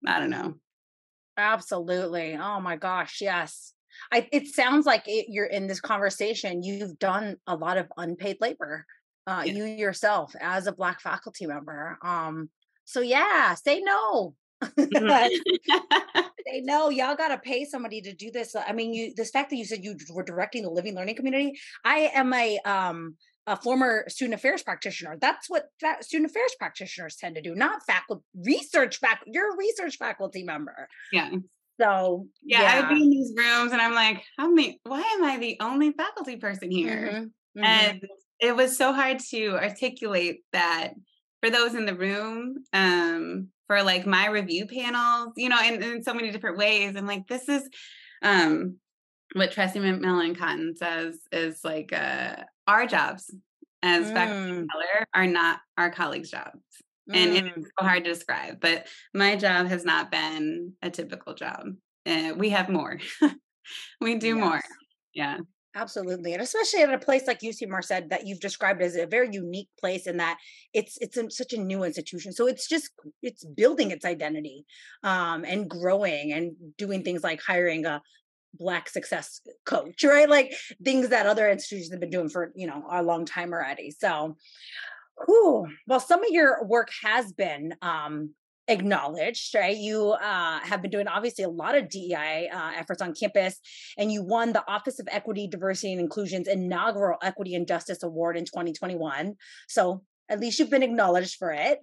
I don't know. Absolutely. Oh my gosh, yes. I, it sounds like it, you're in this conversation. You've done a lot of unpaid labor, uh, yeah. you yourself as a Black faculty member. Um, so yeah, say no. Say no. Y'all got to pay somebody to do this. I mean, you. This fact that you said you were directing the living learning community. I am a um a former student affairs practitioner. That's what fa- student affairs practitioners tend to do, not faculty research faculty. You're a research faculty member. Yeah. So yeah, yeah, I would be in these rooms and I'm like, how many why am I the only faculty person here? Mm-hmm. Mm-hmm. And it was so hard to articulate that for those in the room, um, for like my review panels, you know, in, in so many different ways. And like this is um what Tressie McMillan Cottom says is like uh, our jobs as mm. faculty of color are not our colleagues' jobs. Mm. And it's so hard to describe, but my job has not been a typical job. Uh, we have more. we do yes. more. Yeah. Absolutely. And especially at a place like UC Merced that you've described as a very unique place in that it's it's a, such a new institution. So it's just it's building its identity um, and growing and doing things like hiring a black success coach right like things that other institutions have been doing for you know a long time already so whew, well some of your work has been um acknowledged right you uh, have been doing obviously a lot of dei uh, efforts on campus and you won the office of equity diversity and inclusion's inaugural equity and justice award in 2021 so at least you've been acknowledged for it.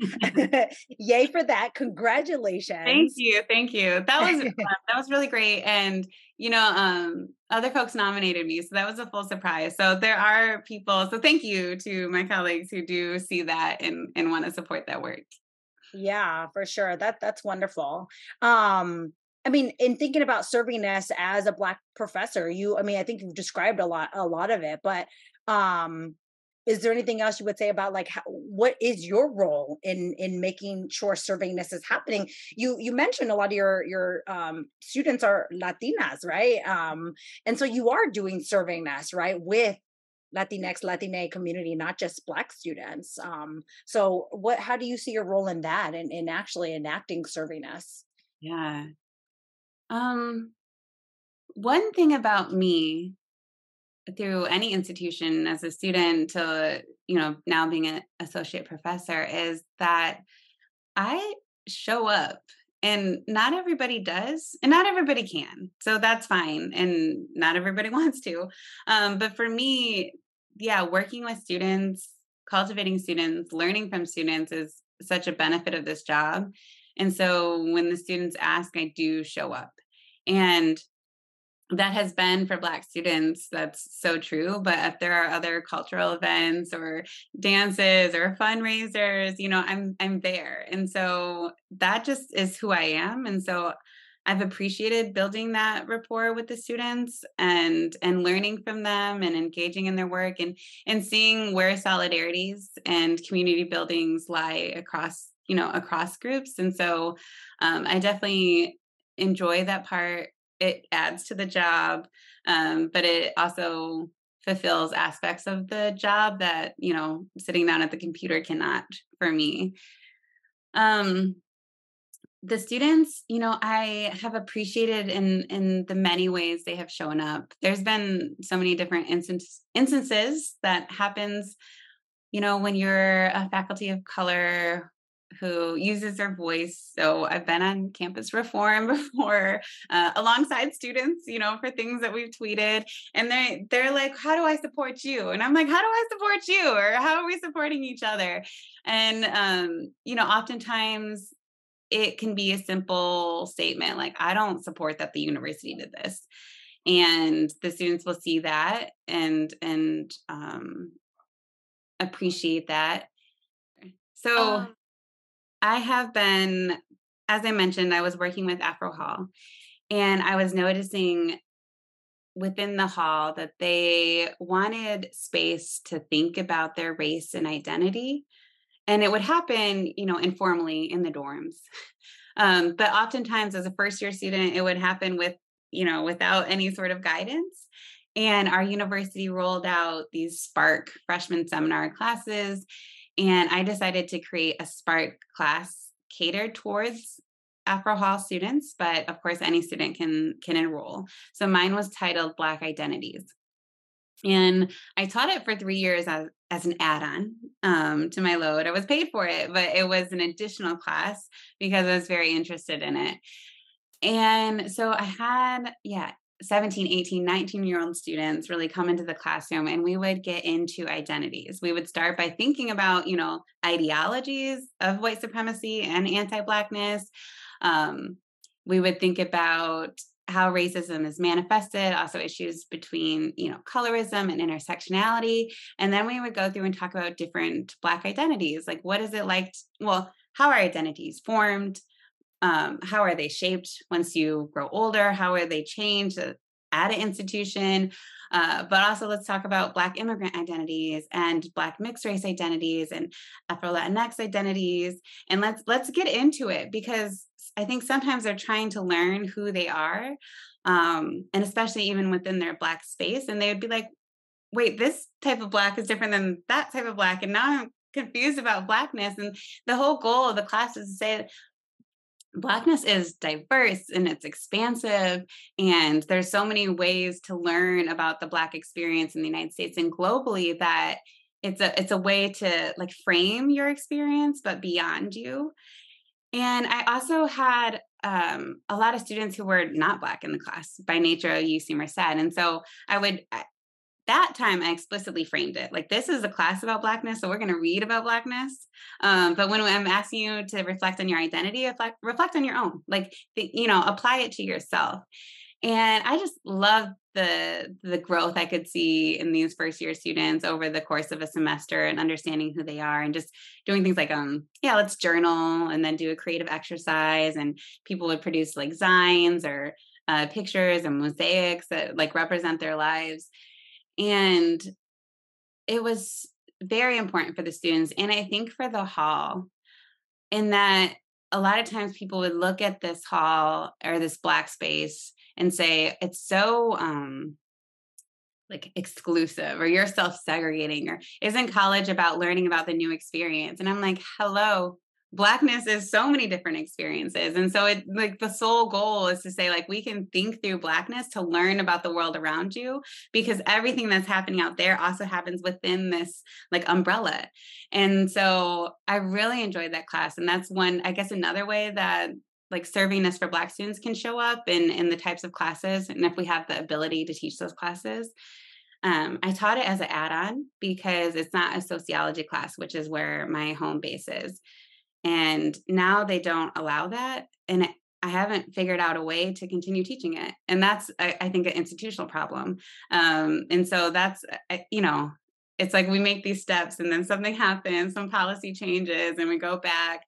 Yay for that. Congratulations. Thank you. Thank you. That was that was really great. And you know, um, other folks nominated me. So that was a full surprise. So there are people. So thank you to my colleagues who do see that and, and want to support that work. Yeah, for sure. That that's wonderful. Um, I mean, in thinking about servingness as a black professor, you I mean, I think you've described a lot a lot of it, but um is there anything else you would say about like how, what is your role in in making sure servingness is happening you you mentioned a lot of your your um, students are latinas right um, and so you are doing servingness right with latinx Latina community not just black students um, so what how do you see your role in that and in, in actually enacting servingness yeah. Um one thing about me through any institution as a student to you know now being an associate professor is that i show up and not everybody does and not everybody can so that's fine and not everybody wants to um, but for me yeah working with students cultivating students learning from students is such a benefit of this job and so when the students ask i do show up and that has been for black students that's so true but if there are other cultural events or dances or fundraisers you know i'm i'm there and so that just is who i am and so i've appreciated building that rapport with the students and and learning from them and engaging in their work and and seeing where solidarities and community buildings lie across you know across groups. And so um, i definitely enjoy that part. It adds to the job um, but it also fulfills aspects of the job that you know sitting down at the computer cannot for me. Um the students you know i have appreciated in in the many ways they have shown up there's been so many different instance, instances that happens you know when you're a faculty of color who uses their voice. So I've been on campus reform before, uh, alongside students, you know, for things that we've tweeted, and they they're like, "How do I support you?" And I'm like, "How do I support you?" Or "How are we supporting each other?" And um, you know, oftentimes it can be a simple statement like, "I don't support that the university did this." and the students will see that and and um, appreciate that so um, I have been, as I mentioned, I was working with Afro Hall and I was noticing within the hall that they wanted space to think about their race and identity. And it would happen, you know, informally in the dorms. Um, but oftentimes as a first year student, it would happen with, you know, without any sort of guidance. And our university rolled out these Spark freshman seminar classes and I decided to create a Spark class catered towards Afro Hall students, but of course any student can can enroll. So mine was titled Black Identities. And I taught it for three years as, as an add-on um, to my load. I was paid for it, but it was an additional class because I was very interested in it. And so I had, yeah, 17, 18, 19 year old students really come into the classroom and we would get into identities. We would start by thinking about, you know, ideologies of white supremacy and anti-blackness. Um, we would think about how racism is manifested, also issues between, you know, colorism and intersectionality. And then we would go through and talk about different Black identities. Like, what is it like? Well, how are identities formed? um, how are they shaped once you grow older how are they changed at an institution uh, but also let's talk about black immigrant identities and black mixed race identities and afro latinx identities and let's let's get into it because i think sometimes they're trying to learn who they are um, and especially even within their black space and they would be like wait this type of black is different than that type of black and now i'm confused about blackness and the whole goal of the class is to say Blackness is diverse and it's expansive, and there's so many ways to learn about the Black experience in the United States and globally that it's a it's a way to like frame your experience, but beyond you. And I also had um, a lot of students who were not Black in the class by nature UC Merced, and so I would that time I explicitly framed it like this is a class about blackness, so we're going to read about blackness. Um, but when I'm asking you to reflect on your identity, reflect, reflect on your own, like the, you know, apply it to yourself. And I just love the the growth I could see in these first year students over the course of a semester and understanding who they are and just doing things like um yeah let's journal and then do a creative exercise and people would produce like signs or uh, pictures and mosaics that like represent their lives and it was very important for the students. And I think for the hall, in that a lot of times people would look at this hall or this black space and say, it's so um like exclusive or you're self-segregating or isn't college about learning about the new experience? And i'm like hello blackness is so many different experiences. And so it like the sole goal is to say like we can think through blackness to learn about the world around you because everything that's happening out there also happens within this like umbrella. And so i really enjoyed that class and that's one i guess another way that like servingness for black students can show up in in the types of classes and if we have the ability to teach those classes um, I taught it as an add on because it's not a sociology class, which is where my home base is. And now they don't allow that. And I haven't figured out a way to continue teaching it. And that's, I, I think, an institutional problem. Um, and so that's, you know, it's like we make these steps and then something happens, some policy changes, and we go back.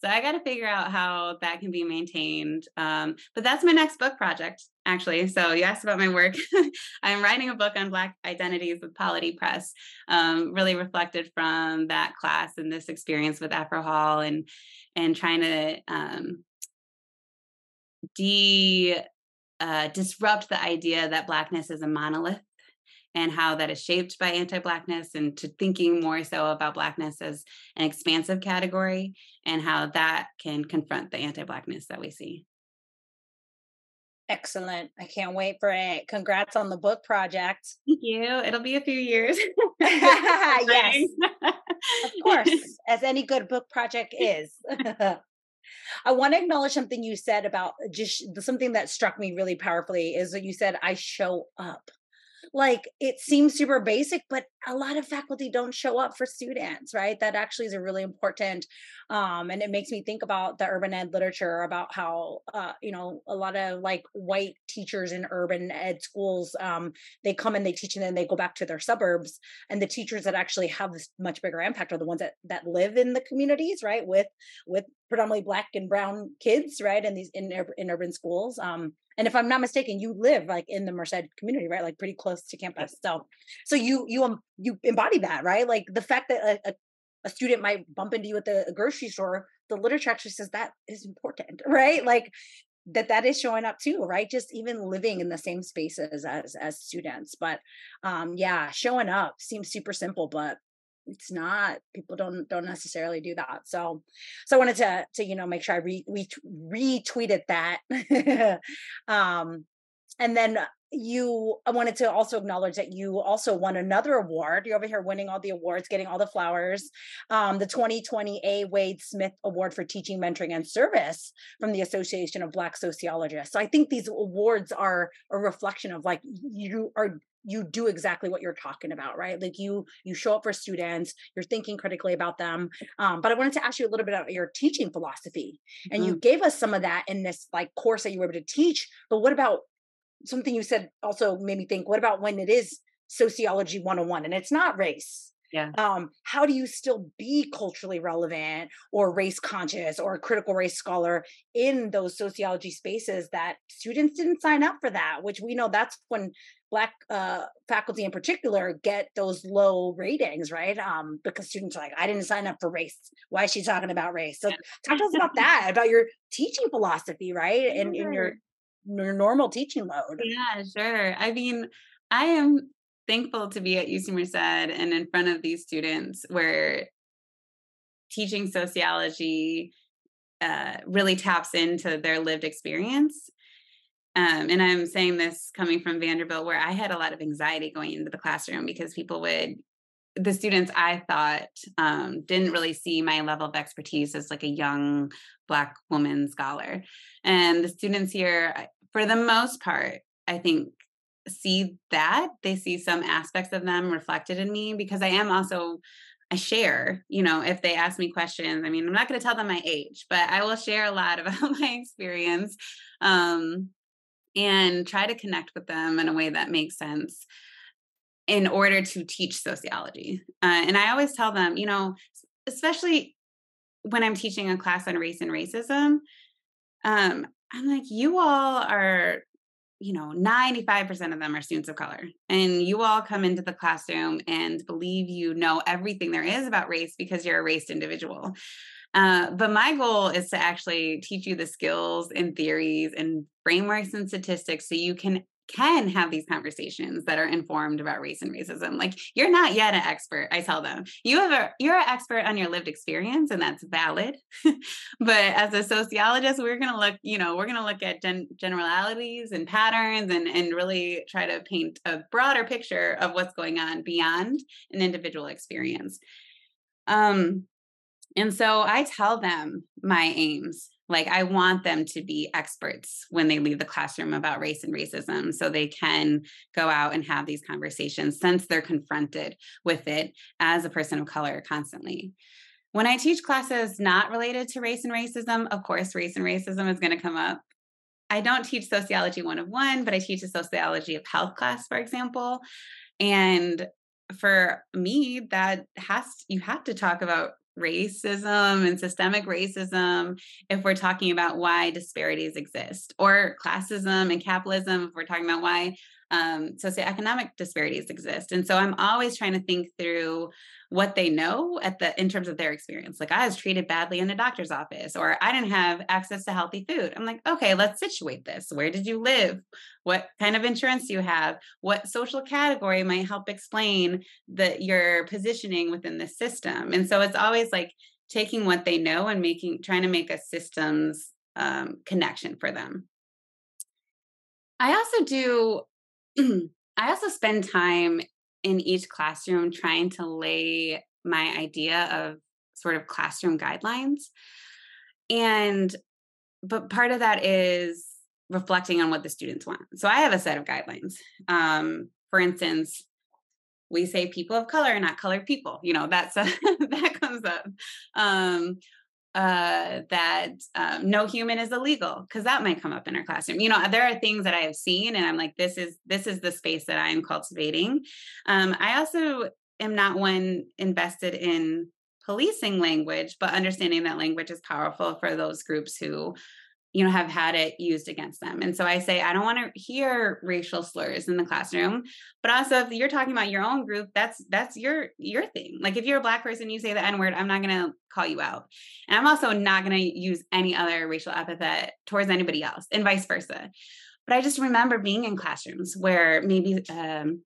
So I got to figure out how that can be maintained. Um, but that's my next book project, actually. So you asked about my work. I'm writing a book on Black identities with Polity Press, um, really reflected from that class and this experience with Afro Hall and and trying to um, de uh, disrupt the idea that Blackness is a monolith and how that is shaped by anti-blackness and to thinking more so about blackness as an expansive category and how that can confront the anti-blackness that we see. Excellent. I can't wait for it. Congrats on the book project. Thank you. It'll be a few years. Yes. Of course, as any good book project is. I want to acknowledge something you said about just something that struck me really powerfully is that you said, I show up like it seems super basic but a lot of faculty don't show up for students right? That actually is a really important um, and it makes me think about the urban ed literature about how uh, you know a lot of like white teachers in urban ed schools um, they come and they teach and then they go back to their suburbs and the teachers that actually have this much bigger impact are the ones that that live in the communities right? With with predominantly black and brown kids right in these in, in urban schools um, and if i'm not mistaken you live like in the merced community right like pretty close to campus so so you you um you embody that right? Like the fact that a, a, a student might bump into you at the grocery store the literature actually says that is important right? Like that that is showing up too right? Just even living in the same spaces as as students but um yeah showing up seems super simple but it's not people don't don't necessarily do that. So so i wanted to to you know make sure i re, re retweeted that. Um and then you i wanted to also acknowledge that you also won another award. You're over here winning all the awards getting all the flowers. Um, the 2020 A. Wade Smith award for teaching mentoring and service from the association of black sociologists. So i think these awards are a reflection of like you are you do exactly what you're talking about right? Like you you show up for students you're thinking critically about them um, but i wanted to ask you a little bit about your teaching philosophy and mm-hmm. you gave us some of that in this like course that you were able to teach but what about something you said also made me think what about when it is sociology 101 and it's not race? Yeah. Um how do you still be culturally relevant or race conscious or a critical race scholar in those sociology spaces that students didn't sign up for that which we know that's when black uh, faculty in particular get those low ratings right? Um because students are like i didn't sign up for race. Why is she talking about race? So talk to us about that about your teaching philosophy right? And in your your normal teaching load. Yeah sure. I mean i am thankful to be at UC Merced and in front of these students where teaching sociology uh, really taps into their lived experience. Um, and I'm saying this coming from Vanderbilt, where I had a lot of anxiety going into the classroom because people would, the students I thought um, didn't really see my level of expertise as like a young Black woman scholar. And the students here, for the most part, I think see that they see some aspects of them reflected in me because i am also i share you know if they ask me questions i mean i'm not going to tell them my age but i will share a lot about my experience um, and try to connect with them in a way that makes sense in order to teach sociology uh, and i always tell them you know especially when i'm teaching a class on race and racism um, i'm like you all are you know 95% of them are students of color and you all come into the classroom and believe you know everything there is about race because you're a raced individual uh, but my goal is to actually teach you the skills and theories and frameworks and statistics so you can can have these conversations that are informed about race and racism. Like you're not yet an expert, I tell them. You have a you're an expert on your lived experience and that's valid. but as a sociologist, we're going to look, you know, we're going to look at gen- generalities and patterns and and really try to paint a broader picture of what's going on beyond an individual experience. Um and so I tell them my aims like, I want them to be experts when they leave the classroom about race and racism so they can go out and have these conversations since they're confronted with it as a person of color constantly. When I teach classes not related to race and racism, of course, race and racism is going to come up. I don't teach sociology one of one, but I teach a sociology of health class, for example. And for me, that has you have to talk about racism and systemic racism if we're talking about why disparities exist, or classism and capitalism if we're talking about why um, socioeconomic disparities exist. And so I'm always trying to think through what they know at the in terms of their experience. Like I was treated badly in a doctor's office, or I didn't have access to healthy food. I'm like, okay, let's situate this. Where did you live? What kind of insurance do you have? What social category might help explain that your positioning within the system? And so it's always like taking what they know and making trying to make a systems um, connection for them. I also do I also spend time in each classroom trying to lay my idea of sort of classroom guidelines. And, but part of that is reflecting on what the students want. So I have a set of guidelines. Um, for instance, we say people of color, not colored people. You know, that's a, that comes up. Um, uh, that um, no human is illegal because that might come up in our classroom. You know, there are things that I have seen, and I'm like, this is this is the space that I am cultivating. Um, I also am not one invested in policing language, but understanding that language is powerful for those groups who you know have had it used against them. And so i say i don't want to hear racial slurs in the classroom but also if you're talking about your own group that's that's your your thing. Like if you're a black person you say the n word i'm not going to call you out. And i'm also not going to use any other racial epithet towards anybody else and vice versa. But i just remember being in classrooms where maybe um,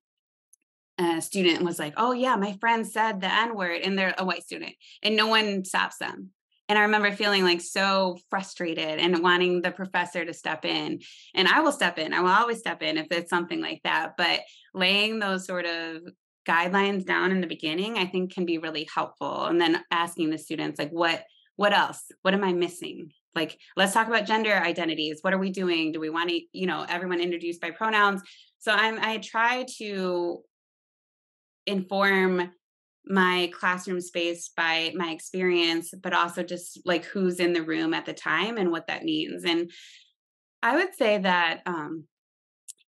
a student was like, "Oh yeah, my friend said the N word," and they're a white student, and no one stops them. And I remember feeling like so frustrated and wanting the professor to step in. And I will step in. I will always step in if it's something like that. But laying those sort of guidelines down in the beginning, I think can be really helpful. And then asking the students, like, what what else? What am I missing? Like, let's talk about gender identities. What are we doing? Do we want to, you know, everyone introduced by pronouns? So I'm I try to inform my classroom space by my experience, but also just like who's in the room at the time and what that means. And I would say that, um,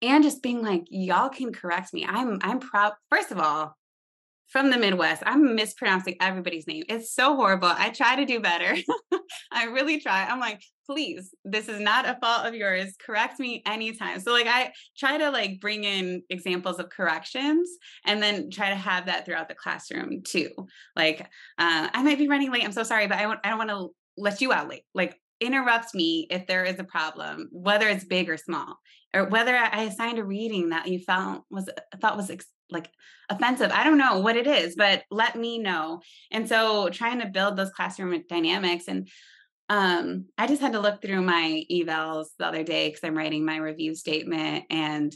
and just being like, y'all can correct me. I'm I'm proud. First of all, from the Midwest. I'm mispronouncing everybody's name. It's so horrible. I try to do better. I really try. I'm like, please, this is not a fault of yours. Correct me anytime. So like I try to like bring in examples of corrections and then try to have that throughout the classroom too. Like uh, I might be running late. I'm so sorry, but I, don't want to let you out late. Like interrupt me if there is a problem, whether it's big or small, or whether I assigned a reading that you felt was thought was ex- like offensive. I don't know what it is, but let me know. And so trying to build those classroom dynamics and um, I just had to look through my evals the other day because I'm writing my review statement and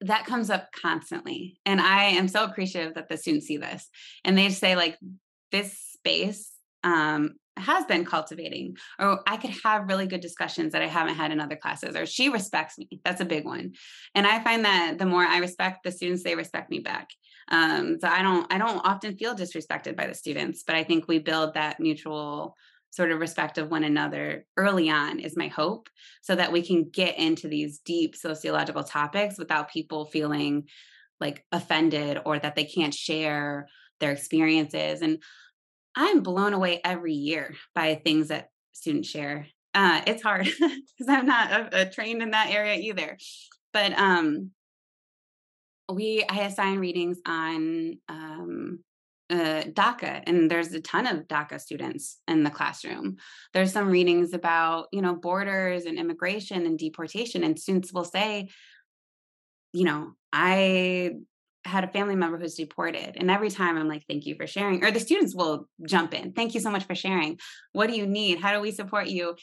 that comes up constantly. And I am so appreciative that the students see this and they say like this space um, has been cultivating or i could have really good discussions that i haven't had in other classes or she respects me that's a big one. And i find that the more i respect the students they respect me back. Um, so i don't i don't often feel disrespected by the students but i think we build that mutual sort of respect of one another early on is my hope so that we can get into these deep sociological topics without people feeling like offended or that they can't share their experiences. And I'm blown away every year by things that students share. Uh, it's hard because I'm not a, a trained in that area either. But um, we I assign readings on um, uh, DACA, and there's a ton of DACA students in the classroom. There's some readings about you know borders and immigration and deportation, and students will say, you know, I had a family member who's deported and every time i'm like thank you for sharing or the students will jump in thank you so much for sharing. What do you need? How do we support you?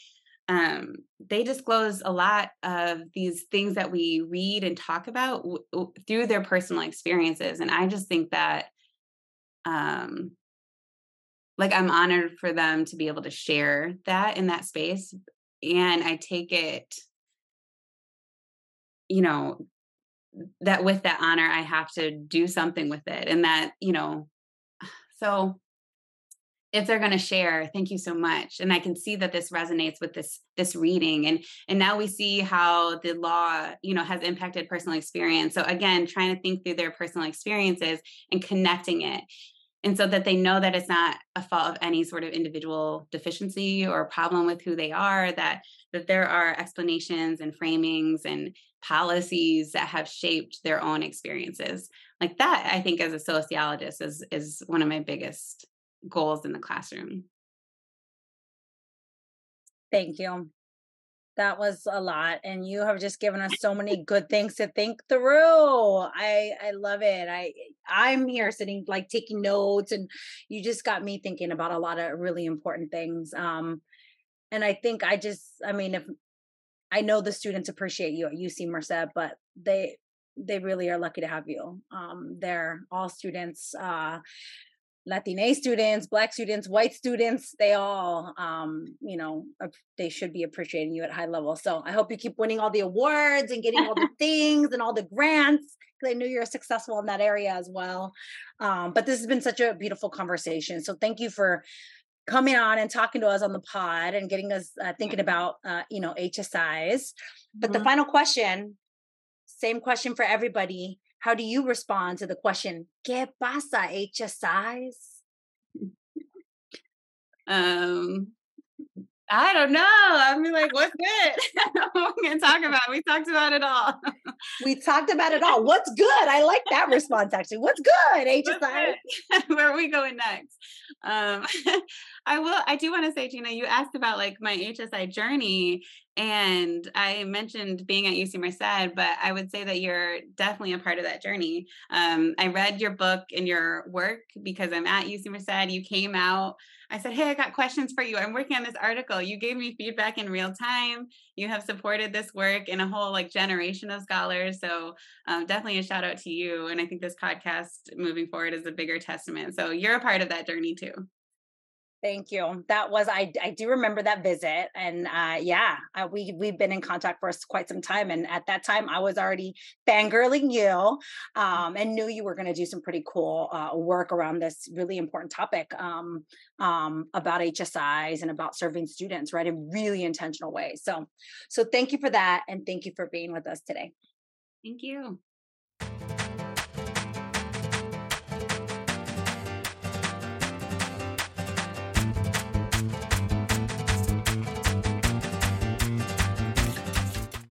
Um, they disclose a lot of these things that we read and talk about w- w- through their personal experiences and i just think that um like i'm honored for them to be able to share that in that space and i take it you know that with that honor i have to do something with it and that you know so if they're going to share thank you so much and i can see that this resonates with this this reading and and now we see how the law you know has impacted personal experience so again trying to think through their personal experiences and connecting it and so that they know that it's not a fault of any sort of individual deficiency or problem with who they are that that there are explanations and framings and policies that have shaped their own experiences. Like that i think as a sociologist is is one of my biggest goals in the classroom. Thank you. That was a lot and you have just given us so many good things to think through. I i love it. I i'm here sitting like taking notes and you just got me thinking about a lot of really important things um and i think i just i mean if i know the students appreciate you at uc merced but they they really are lucky to have you um they're all students uh Latina students, Black students, white students, they all, um, you know, they should be appreciating you at high level. So I hope you keep winning all the awards and getting all the things and all the grants because I know you're successful in that area as well. Um, but this has been such a beautiful conversation. So thank you for coming on and talking to us on the pod and getting us uh, thinking about, uh, you know, HSIs. But mm-hmm. the final question, same question for everybody how do you respond to the question, ¿Qué pasa, HSIs? Um, I don't know. I mean, like, what's good? what we can talk about. We talked about it all. we talked about it all. What's good? I like that response actually. What's good, HSI? Where are we going next? Um, I will. I do want to say, Gina, you asked about like my HSI journey, and I mentioned being at UC Merced, but I would say that you're definitely a part of that journey. Um, I read your book and your work because I'm at UC Merced. You came out. I said, Hey, I got questions for you. I'm working on this article. You gave me feedback in real time. You have supported this work in a whole like generation of scholars. So um, definitely a shout out to you. And I think this podcast moving forward is a bigger testament. So you're a part of that journey too. Thank you. That was I. I do remember that visit, and uh, yeah, uh, we we've been in contact for quite some time. And at that time, I was already fangirling you, mm. um, and knew you were going to do some pretty cool uh, work around this really important topic um, um, about HSIs and about serving students, right, in really intentional ways. So, so thank you for that, and thank you for being with us today. Thank you.